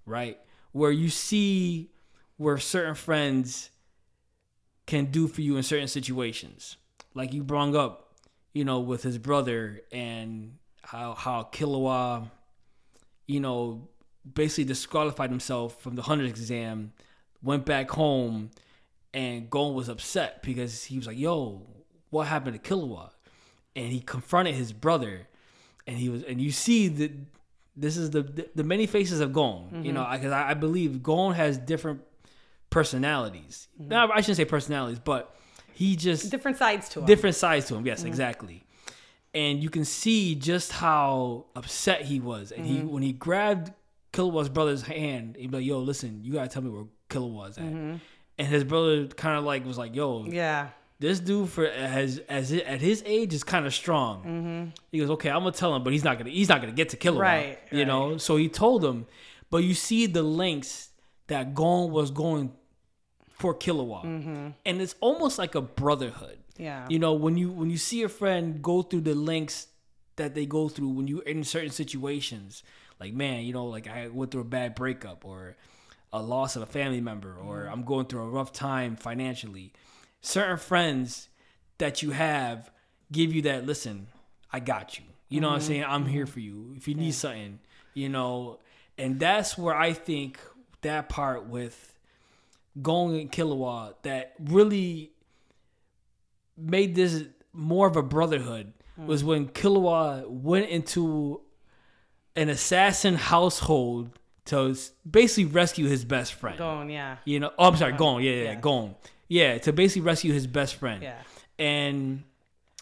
right? Where you see where certain friends can do for you in certain situations. Like you brought up, you know, with his brother and how how Killua, you know, basically disqualified himself from the hundred exam, went back home, and Gon was upset because he was like, "Yo, what happened to Killua?" And he confronted his brother, and he was, and you see that this is the the, the many faces of Gon. You know, mm-hmm. because I, I believe Gon has different personalities. Mm-hmm. Now I shouldn't say personalities, but he just Different sides to him. different sides to him. Yes, mm-hmm. exactly. And you can see just how upset he was. And he mm-hmm. when he grabbed Killua's brother's hand, he'd be like, "Yo, listen, you gotta tell me where Killua's at." Mm-hmm. And his brother kind of like was like, "Yo, Yeah. this dude for has as it, at his age is kind of strong." He goes, "Okay, I'm gonna tell him, but he's not gonna he's not gonna get to Killua, Right, You know." So he told him, but you see the lengths that Gon was going for Killua, and it's almost like a brotherhood. Yeah. You know, when you when you see a friend go through the lengths that they go through when you in certain situations, like man, you know, like I went through a bad breakup or a loss of a family member or Mm-hmm. I'm going through a rough time financially. Certain friends that you have give you that listen, I got you. You know what I'm Mm-hmm. saying? I'm here for you. If you need something, you know, and that's where I think that part with Gon and Killua that really made this more of a brotherhood was when Killua went into an assassin household to basically rescue his best friend. Going, yeah. You know, oh, I'm sorry, Gon. Yeah, yeah, yeah, yeah. Gon. Yeah, to basically rescue his best friend. Yeah. And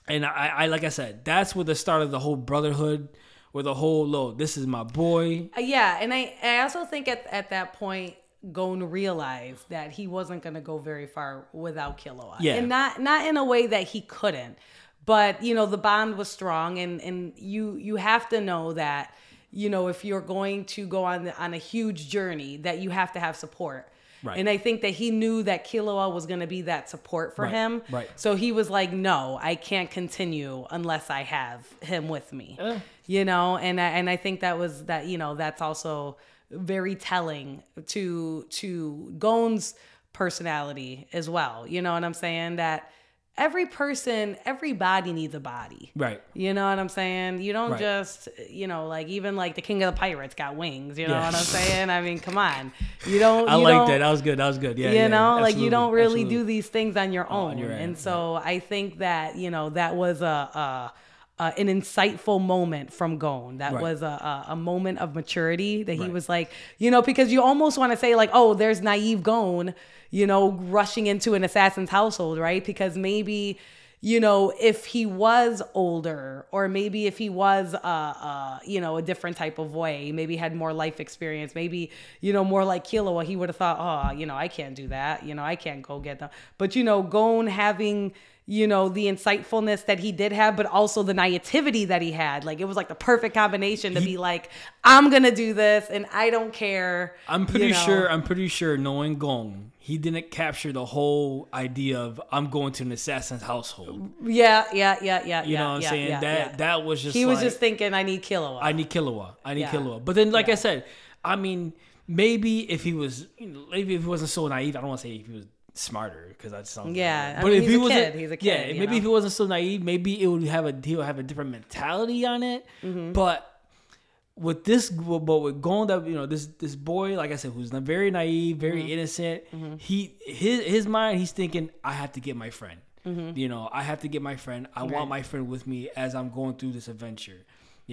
and I, I like I said, that's where the start of the whole brotherhood, where the whole low, this is my boy. Uh, yeah, and I, I also think at, at that point, Gon realize that he wasn't going to go very far without Killua. Yeah. And not not in a way that he couldn't, but you know the bond was strong, and and you you have to know that you know if you're going to go on on a huge journey that you have to have support. Right. And I think that he knew that Killua was going to be that support for Right, him. right. So he was like, "No, I can't continue unless I have him with me." Yeah. You know, and I, and I think that was that. You know, that's also very telling to to Gon's personality as well. You know what I'm saying? That every person, every body needs a body. Right. You know what I'm saying? You don't Right. just, you know, like even like the king of the pirates got wings. You know Yeah. what I'm saying? I mean, come on. You don't. I you like don't- that. That was good. That was good. Yeah. you yeah, know like you don't really absolutely. do these things on your own on your and end, so i think that you know that was a, a, a an insightful moment from Gon. That Right. was a, a, a moment of maturity that he was like, you know, because you almost want to say like, oh, there's naive Gon, you know, rushing into an assassin's household, right? Because maybe, you know, if he was older, or maybe if he was, uh, uh, you know, a different type of way, maybe had more life experience, maybe, you know, more like Killua, he would have thought, oh, you know, I can't do that, you know, I can't go get them. But you know, Gon having you know the insightfulness that he did have but also the naivety that he had like it was like the perfect combination to be like i'm gonna do this and i don't care I'm pretty you know? sure. I'm pretty sure. Knowing Gon, he didn't capture the whole idea of I'm going to an assassin's household. yeah yeah yeah yeah You yeah, know what I'm yeah, saying? yeah, that that was just. he was like, just thinking i need Killua. I need Killua. I need. Killua. But then, like I said, I mean, maybe if he was, you know, maybe if he wasn't so naive, I don't want to say if he was smarter because that sounds. Yeah, I but mean, if he's he a was, kid. He's a kid, Yeah, maybe know? if he wasn't so naive, maybe it would have a he would have a different mentality on it. Mm-hmm. But with this, but with Gon that you know this this boy, like I said, who's very naive, very Mm-hmm. innocent, he his his mind, he's thinking, I have to get my friend. Mm-hmm. You know, I have to get my friend. I want my friend with me as I'm going through this adventure.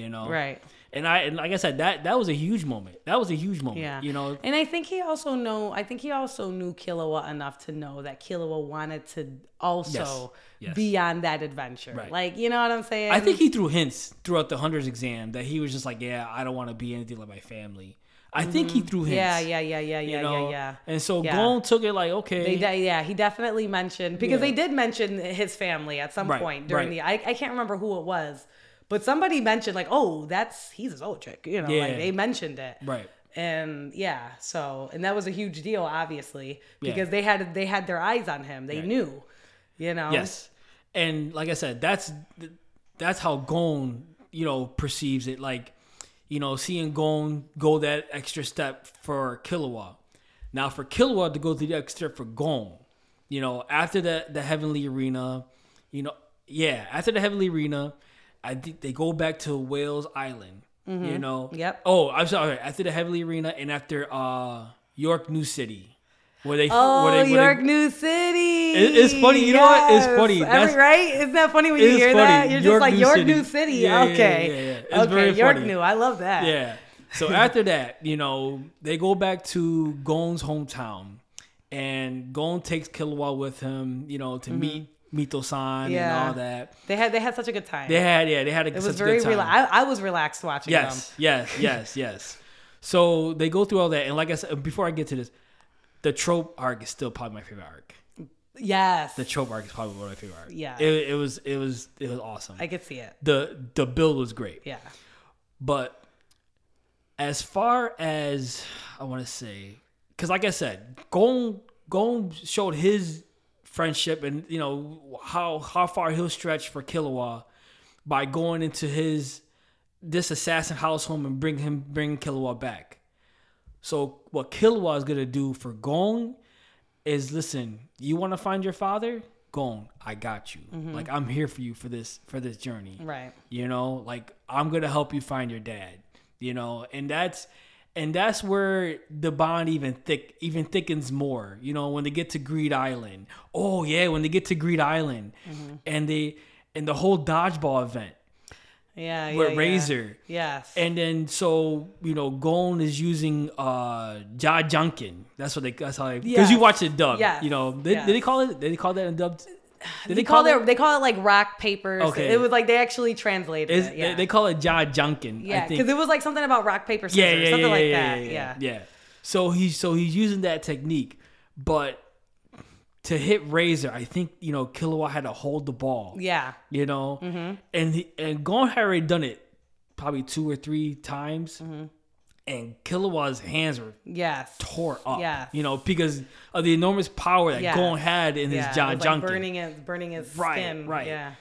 You know, Right. And I and like I said, that that was a huge moment. That was a huge moment. Yeah. You know, and I think he also know. I think he also knew Killua enough to know that Killua wanted to also Yes. be on that adventure. Right. Like, you know what I'm saying? I think he threw hints throughout the hunters exam that he was just like, yeah, I don't want to be anything like my family. I think he threw hints. Mm-hmm. Yeah, yeah, yeah, yeah, yeah, know? yeah, yeah. And so Yeah. Gon took it like, okay, They, yeah, he definitely mentioned because Yeah. they did mention his family at some Right, point during right. the. I, I can't remember who it was, but somebody mentioned like, oh, that's he's a Zoldyck. You know, Yeah. like they mentioned it. right. And yeah, so and that was a huge deal, obviously, Yeah. because they had they had their eyes on him. They Right. knew, you know. Yes. And like I said, that's that's how Gon, you know, perceives it. Like, you know, seeing Gon go that extra step for Killua. Now for Killua to go to the extra step for Gon, you know, after the the Heavenly Arena, you know, yeah, after the Heavenly Arena, I think they go back to Whale Island. You know. Mm-hmm. Yep. Oh, I'm sorry. After the Heavenly Arena and after uh York New City, where they Oh, where they, where York they, New City. It- it's funny, you know what? It's Yes. funny. Every, That's- right? Isn't that funny when you hear funny. that? You're York just like New York City. New City. Yeah, okay. yeah, yeah. Okay, York funny. New. I love that. Yeah. So after that, you know, they go back to Gon's hometown, and Gon takes Killua with him, you know, to meet Mito-san. Yeah. and all that. They had they had such a good time. They had, yeah, they had a it was such a very good time. relaxed. I, I was relaxed watching Yes, them. yes, yes, yes. So they go through all that, and like I said, before I get to this, the troupe arc is still probably my favorite arc. Yes. The troupe arc is probably one of my favorite arcs. Yeah. it, it was, it was, it was awesome. I could see it. the the build was great. Yeah. But as far as I want to say, because like I said, Gon Gon showed his friendship and you know how how far he'll stretch for Killua by going into his this assassin house home and bring him bring Killua back. So what Killua is gonna do for Gon is listen, you wanna find your father? Gon, I got you. Mm-hmm. Like I'm here for you for this for this journey. Right. You know, like I'm gonna help you find your dad. You know, and that's and that's where the bond even thick even thickens more. You know, when they get to Greed Island. Oh yeah, when they get to Greed Island, and they and the whole dodgeball event Yeah. with yeah, yeah. Razor. Yes. And then so you know, Gon is using uh Jajanken. That's what they. That's how they. Because you Yes. watch it dub. Yes. You know, did, Yes. did they call it? Did they call that in dubbed? Did they call it they call it like rock paper. Okay. It was like they actually translated Is- it. Yeah. they, they call it Jajanken. yeah, because it was like something about rock paper scissors, yeah, yeah, something yeah, like yeah, that. yeah, Yeah. yeah, yeah. So he's so he's using that technique, but to hit Razor, I think you know Killua had to hold the ball. Yeah. You know, Mm-hmm. and he, and Gon had already done it probably two or three times, Mm-hmm. And Killua's hands were Yes. tore up. Yes. You know, because of the enormous power that Yes. Gon had in Yeah. his John like, burning his burning his Right, skin. right. Yeah.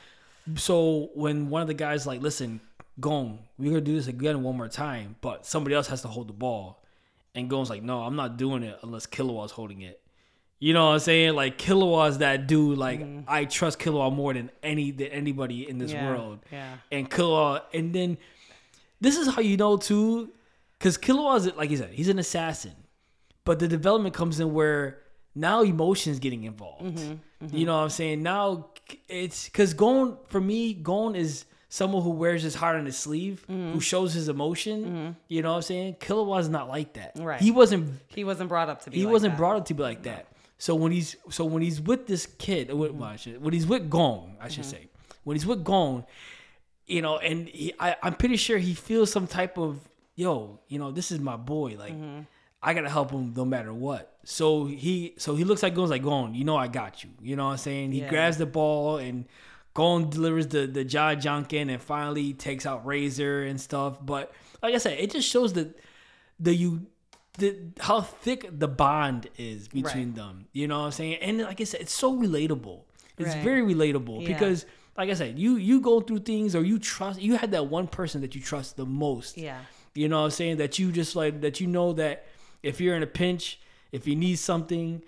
So when one of the guys like, listen, Gon, we're gonna do this again one more time, but somebody else has to hold the ball. And Gon's like, no, I'm not doing it unless Killua's holding it. You know what I'm saying? Like Killua's that dude. Like I trust Killua more than any than anybody in this Mm-hmm. Yeah, world. yeah. And Killua, and then this is how you know too, because Killua's like you said, he's an assassin, but the development comes in where now emotions getting involved. Mm-hmm, mm-hmm. You know what I'm saying? Now it's because Gon for me, Gon is someone who wears his heart on his sleeve, Mm-hmm. who shows his emotion. Mm-hmm. You know what I'm saying? Killua's not like that. Right. He wasn't. He wasn't brought up to be. He like wasn't that. brought up to be like that. So when he's so when he's with this kid, uh, with, mm-hmm. well, should- when he's with Gon, I should say, when he's with Gon, you know, and he, I, I'm pretty sure he feels some type of yo, you know, this is my boy, like mm-hmm. I gotta help him no matter what. So he so he looks like Gon's like Gon, you know, I got you. You know what I'm saying? He Yeah. grabs the ball and Gon delivers the the Jajanken and finally takes out Razor and stuff. But like I said, it just shows that the you the how thick the bond is between Right. them. You know what I'm saying? And like I said, it's so relatable. It's Right. very relatable Yeah. because like I said, you you go through things or you trust you had that one person that you trust the most. Yeah. You know what I'm saying? That you just like that you know that if you're in a pinch, if you need something,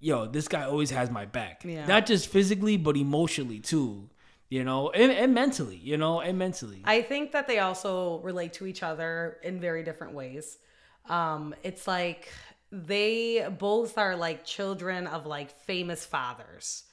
yo, this guy always has my back. Yeah. Not just physically, but emotionally too. You know, and, and mentally, you know, and mentally. I think that they also relate to each other in very different ways. Um, it's like they both are like children of like famous fathers,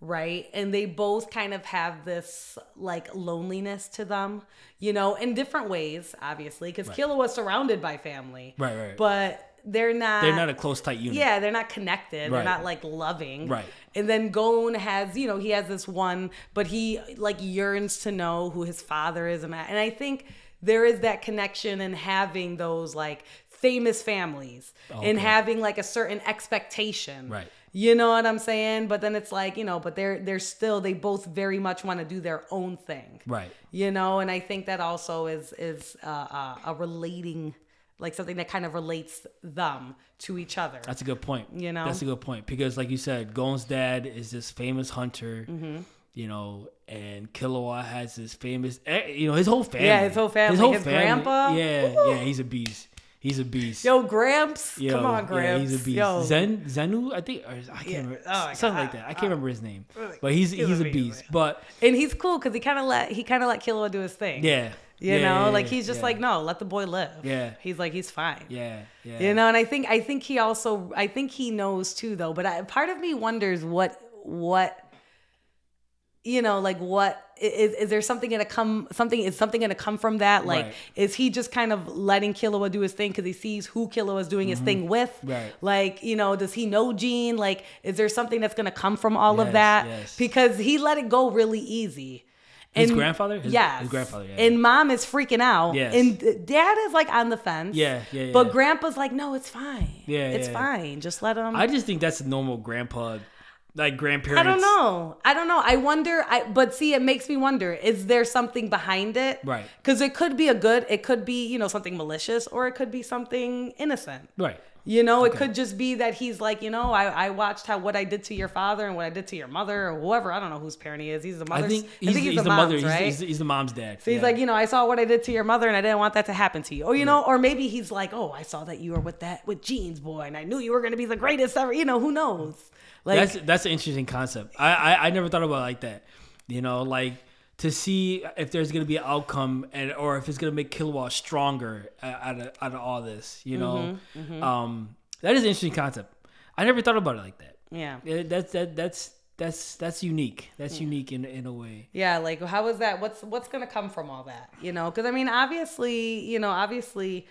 right? And they both kind of have this like loneliness to them, you know, in different ways, obviously, because Killua was surrounded by family, Right, right. But they're not. They're not a close tight unit. Yeah, they're not connected. They're not like loving. Right. And then Gon has, you know, he has this one, but he like yearns to know who his father is and that. And I think there is that connection in having those like famous families and having like a certain expectation. Right. You know what I'm saying? But then it's like, you know, but they're they're still they both very much want to do their own thing. Right. You know, and I think that also is is uh, uh, a relating like something that kind of relates them to each other. That's a good point. You know? that's a good point because, like you said, Gon's dad is this famous hunter. Mm-hmm. You know, and Killua has this famous. eh, You know, his whole family. Yeah, his whole family. His whole grandpa. Yeah, yeah, he's a beast. He's a beast. Yo, Gramps, Yo, come on, Gramps. yeah, he's a beast. Yo, Zen Zeno, I think, or I can't Yeah. remember, Oh something like that. I can't Uh, remember his name, but he's he's he's, a beast. But and he's cool because he kind of let he kind of let Killua do his thing. yeah, you yeah, know, yeah, like he's just like, no, let the boy live. Yeah. he's like, he's fine. yeah, yeah, You know, and I think I think he also I think he knows too though. But I, part of me wonders what what you know like what is, is there something gonna come something is something gonna come from that like Right. is he just kind of letting Killua do his thing because he sees who Killua is doing his thing with Mm-hmm. Right. like you know does he know Ging like is there something that's gonna come from all of that yes. because he let it go really easy His grandfather? His- yes. his grandfather, yeah. And mom is freaking out. Yes. And dad is like on the fence. Yeah, yeah, yeah. But grandpa's like, no, it's fine. Yeah, It's yeah. fine. Just let him. I just think that's a normal grandpa, like grandparents. I don't know. I don't know. I wonder. I but see, it makes me wonder: is there something behind it? Right. Because it could be a good. It could be you know something malicious, or it could be something innocent. Right. You know, it could just be that he's like, you know, I, I watched how what I did to your father and what I did to your mother or whoever. I don't know whose parent he is. He's the mother's. I think he's, he's, the, mom's, mother. He's- right? He's, he's the mom's dad. So he's like, you know, I saw what I did to your mother, and I didn't want that to happen to you. Or you know, or maybe he's like, oh, I saw that you were with that with Ging's boy, and I knew you were going to be the greatest ever. You know, who knows? Like, that's that's an interesting concept. I, I I never thought about it like that. You know, like to see if there's gonna be an outcome and or if it's gonna make Killua stronger uh, out of out of all this. You know, Mm-hmm, um, that is an interesting concept. I never thought about it like that. yeah, Yeah, That's that that's that's that's unique. That's unique in in a way. yeah. Like, how is that? What's what's going to come from all that? You know, because I mean, obviously, you know, obviously,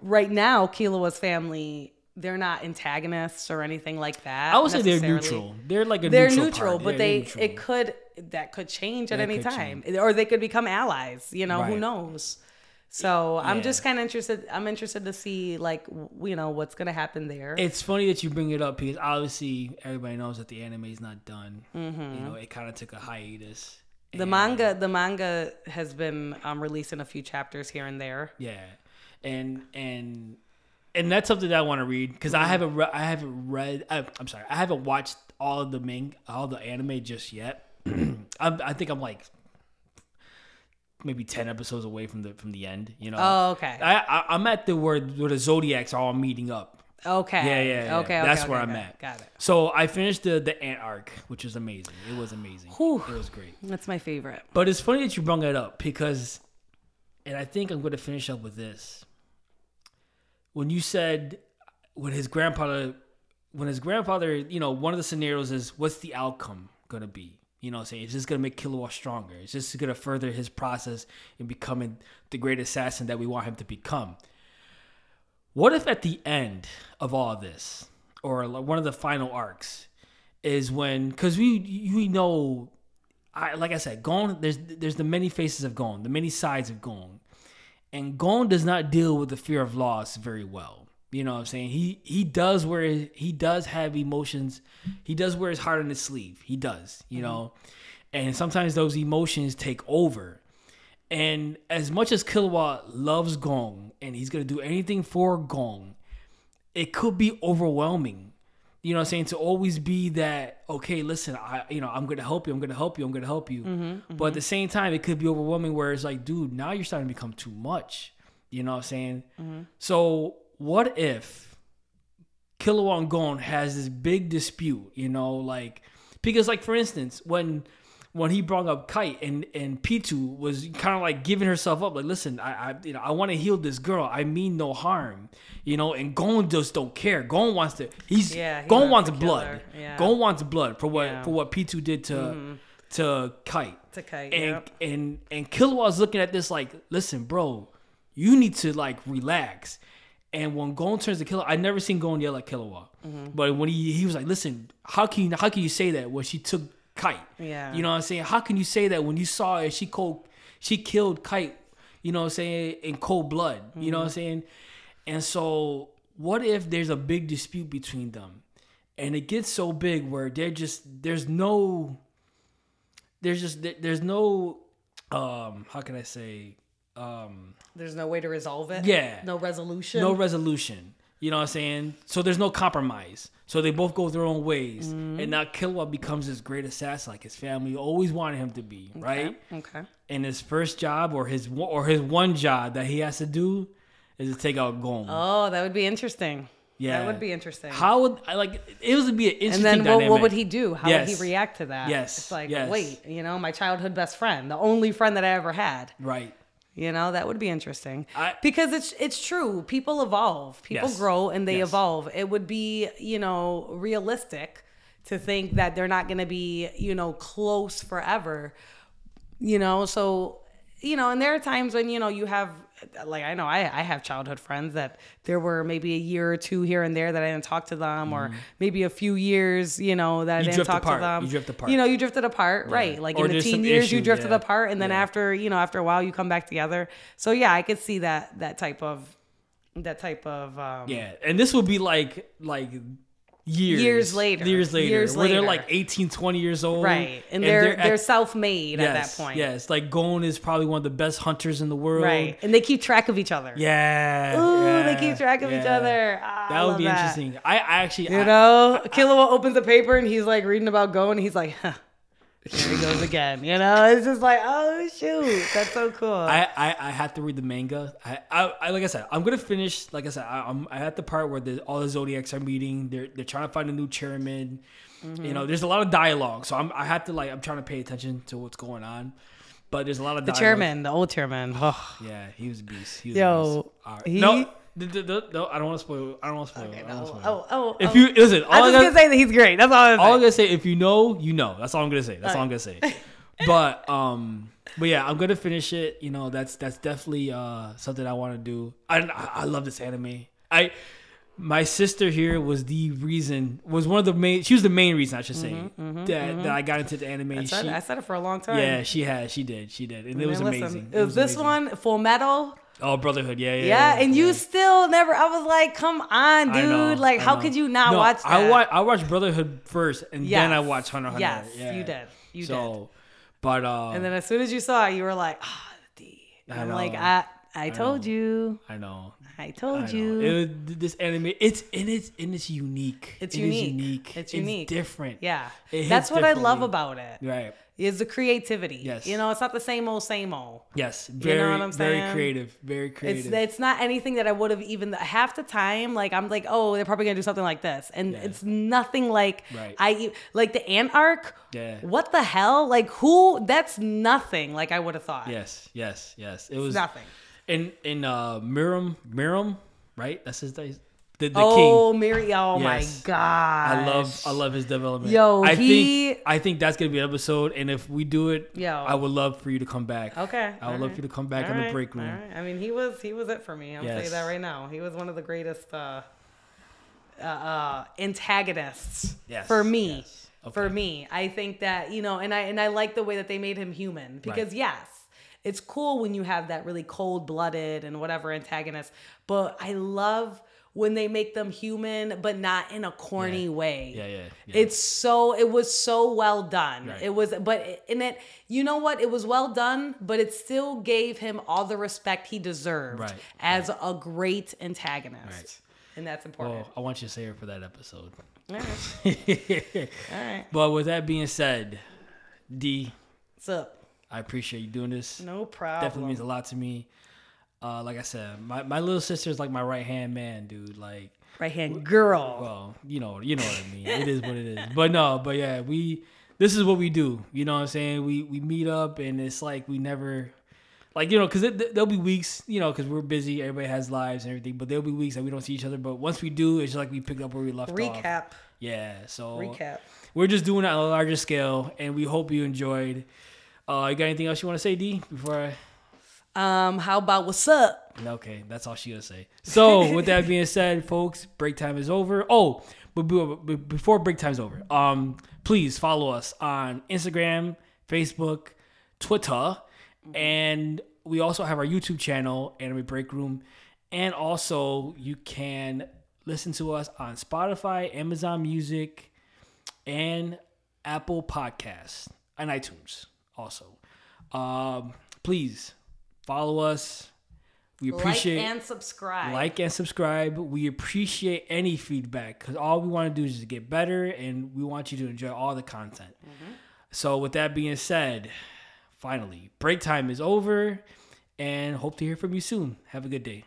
right now, Killua's family. They're not antagonists or anything like that. I would say they're neutral. They're like a they're neutral, neutral, but They're they neutral. it could that could change at That any time, or they could become allies. You know, who knows? So I'm just kind of interested. I'm interested to see like w- you know what's gonna happen there. It's funny that you bring it up because obviously everybody knows that the anime is not done. Mm-hmm. You know, it kind of took a hiatus. the manga, the manga has been um, releasing a few chapters here and there. Yeah, and and and that's something that I want to read because I haven't re- I haven't read. I, I'm sorry, I haven't watched all of the main all the anime just yet. I'm, I think I'm like maybe ten episodes away from the from the end. You know. Oh, okay. I, I I'm at the where where the zodiacs are all meeting up. Okay. Yeah, yeah, yeah. Okay. okay That's okay, where okay. I'm at. Got it. So I finished the the ant arc, which is amazing. It was amazing. Whew. It was great. That's my favorite. But it's funny that you brought that up because, and I think I'm going to finish up with this. When you said when his grandfather, when his grandfather, you know, one of the scenarios is what's the outcome to be? You know, saying just going to make Killua stronger. It's just to further his process in becoming the great assassin that we want him to become. What if at the end of all this, or one of the final arcs, is when because we we know I like I said, Gon. There's there's the many faces of Gon, the many sides of Gon, and Gon does not deal with the fear of loss very well. You know what I'm saying? He he does wear he does have emotions. He does wear his heart on his sleeve. He does. You mm-hmm. know, and sometimes those emotions take over. And as much as Killua loves Gon and he's gonna do anything for Gon, it could be overwhelming. You know what I'm saying? To always be that, okay, listen, I you know, I'm gonna help you, I'm gonna help you, I'm gonna help you. Mm-hmm, mm-hmm. But at the same time, it could be overwhelming where it's like, dude, now you're starting to become too much. You know what I'm saying? Mm-hmm. So what if and Gon has this big dispute, you know, like because like for instance, when when he brought up Kite and and Pitou was kind of like giving herself up, like, listen, I, I you know I want to heal this girl. I mean no harm, you know. And Gon just don't care. Gon wants to. He's Yeah, he Gon wants wants to kill blood. Yeah. Gon wants blood for what Yeah. Mm-hmm. for what Pitou did to to Kite. To Kite, And yep. and and Killua's looking at this like, listen, bro, you need to like relax. And when Gon turns to Killua, I never seen Gon yell at Killua. Mm-hmm. But when he he was like, listen, how can you how can you say that when she took Kite? Yeah. You know what I'm saying? How can you say that when you saw her, she cold she killed Kite, you know what I'm saying, in cold blood. You know what I'm Mm-hmm. saying? And so what if there's a big dispute between them? And it gets so big where they're just there's no there's just there's no um how can I say um There's no way to resolve it. Yeah. No resolution. no resolution. You know what I'm saying? So there's no compromise. So they both go their own ways. Mm-hmm. And now Killua becomes this great assassin like his family always wanted him to be, right? Okay. And his first job or his one- or his one job that he has to do is to take out Gon. Oh, that would be interesting. yeah. That would be interesting. How would I like it would be an interesting and then what, what would he do? How would he react to that? Yes, It's like, yes. wait, you know, my childhood best friend, the only friend that I ever had. Right. You know, that would be interesting. I- because it's it's true. People evolve. People Yes. grow and they Yes. evolve. It would be, you know, realistic to think that they're not going to be, you know, close forever. You know, so you know, and there are times when, you know, you have like I know I, I have childhood friends that there were maybe a year or two here and there that I didn't talk to them or maybe a few years, you know, that I Mm-hmm. Didn't talk apart. to them. You drift apart. You know, you drifted apart, right? Like Or in the teen years, you drifted yeah. apart, and then Yeah. after you know after a while you come back together. So yeah, I could see that that type of that type of um, Yeah. And this would be like like years. Years later. years later. Years where they're like 18 20 years old right, and, they're they're, at- self-made at that point. yes. Like Gon is probably one of the best hunters in the world. Right, and they keep track of each other. yeah. Ooh, yeah, they keep track of each other. Ah, I that would be interesting. I, I actually You I, know, Killua opens the paper and he's like reading about Gon, and he's like, huh, here he goes again. You know, it's just like, oh shoot, that's so cool. I, I, I have to read the manga. I, I, I like I said, I'm gonna finish. Like I said, I, I'm I at the part where the, all the zodiacs are meeting. They're they're trying to find a new chairman. Mm-hmm. You know, there's a lot of dialogue, so I'm I have to like I'm trying to pay attention to what's going on. But there's a lot of the dialogue. chairman, the old chairman. Oh, Yeah, he was a beast. He was a Yo, beast. All right. he- no, the, the, the, no, I don't want to spoil. I don't want to spoil. I don't oh, spoil. oh, oh, If oh. you listen, all I'm I just gotta- gonna say that he's great. That's all I'm all I'm gonna say, if you know, you know. That's all I'm gonna say. That's all I'm gonna say. But um, but yeah, I'm gonna finish it. You know, that's that's definitely uh something I want to do. I I love this anime. I my sister here was the reason was one of the main. She was the main reason I should say that that I got into the anime. I said, She- I said it for a long time. yeah, she had, she did, she did, and it was listen, amazing. It was this amazing. one, Full Metal. Oh, Brotherhood, yeah, yeah, Yeah, and you still never. I was like, come on, dude. like, how could you not No, watch that? I watch I watched Brotherhood first, and Yes. then I watched Hunter Hunter. Yes, yeah. you did. You did. so, but uh, And then as soon as you saw it, you were like, ah, D. I I'm like, I, I told you. I know. I I told know. you. It this anime, it's and it's and it's unique. It's It unique. unique. It's unique. different. yeah. It That's what I love about it. Right. Is the creativity. Yes. You know, it's not the same old, same old. Yes. Very. what I'm saying? very creative. Very creative. it's not anything that I would have even half the time. Like I'm like, oh, they're probably gonna do something like this, and Yeah. it's nothing like Right. I like the ant arc. Yeah. What the hell? Like who? That's nothing. Like I would have thought. yes. Yes. Yes. It was Nothing. in in uh Meruem Meruem right. That's his. The, the oh, king. Mary. Oh Yes. my god. I love I love his development. Yo, I he- think I think that's gonna be an episode, and if we do it, Yo. I would love for you to come back. Okay. I would all love right. for you to come back All on the break room. right. I mean, he was he was it for me. I'll tell you that right now. He was one of the greatest uh, uh, uh, antagonists Yes, for me. yes. For me, I think that you know, and I and I like the way that they made him human because Right. yes. It's cool when you have that really cold blooded and whatever antagonist, but I love when they make them human, but not in a corny Yeah. way. Yeah, yeah, yeah. It's so it was so well done. Right. It was but in it you know what? It was well done, but it still gave him all the respect he deserved Right, as a great antagonist. Right. And that's important. Well, I want you to say it for that episode. all right. All right. But with that being said, D, what's up? I appreciate you doing this. no problem. Definitely means a lot to me. Uh, like I said, my, my little sister is like my right hand man, dude. Like, right hand girl. well, you know, you know what I mean. It is what it is. But no, but yeah, we this is what we do. You know what I'm saying? We we meet up and it's like we never like you know because there'll be weeks you know because we're busy everybody has lives and everything but there'll be weeks that we don't see each other but once we do it's just like we pick up where we left off Recap. yeah so Recap. we're just doing it on a larger scale and we hope you enjoyed uh you got anything else you want to say d before i Um, how about what's up? Okay, that's all she gonna say. So, with that being said, folks, break time is over. Oh, but be- be- before break time's over, um, please follow us on Instagram, Facebook, Twitter, and we also have our YouTube channel, Anime Break Room, and also you can listen to us on Spotify, Amazon Music, and Apple Podcasts and iTunes. Also, um, please follow us. We appreciate like and subscribe. like and subscribe. We appreciate any feedback because all we want to do is just get better and we want you to enjoy all the content. Mm-hmm. So, with that being said, finally, break time is over and hope to hear from you soon. Have a good day.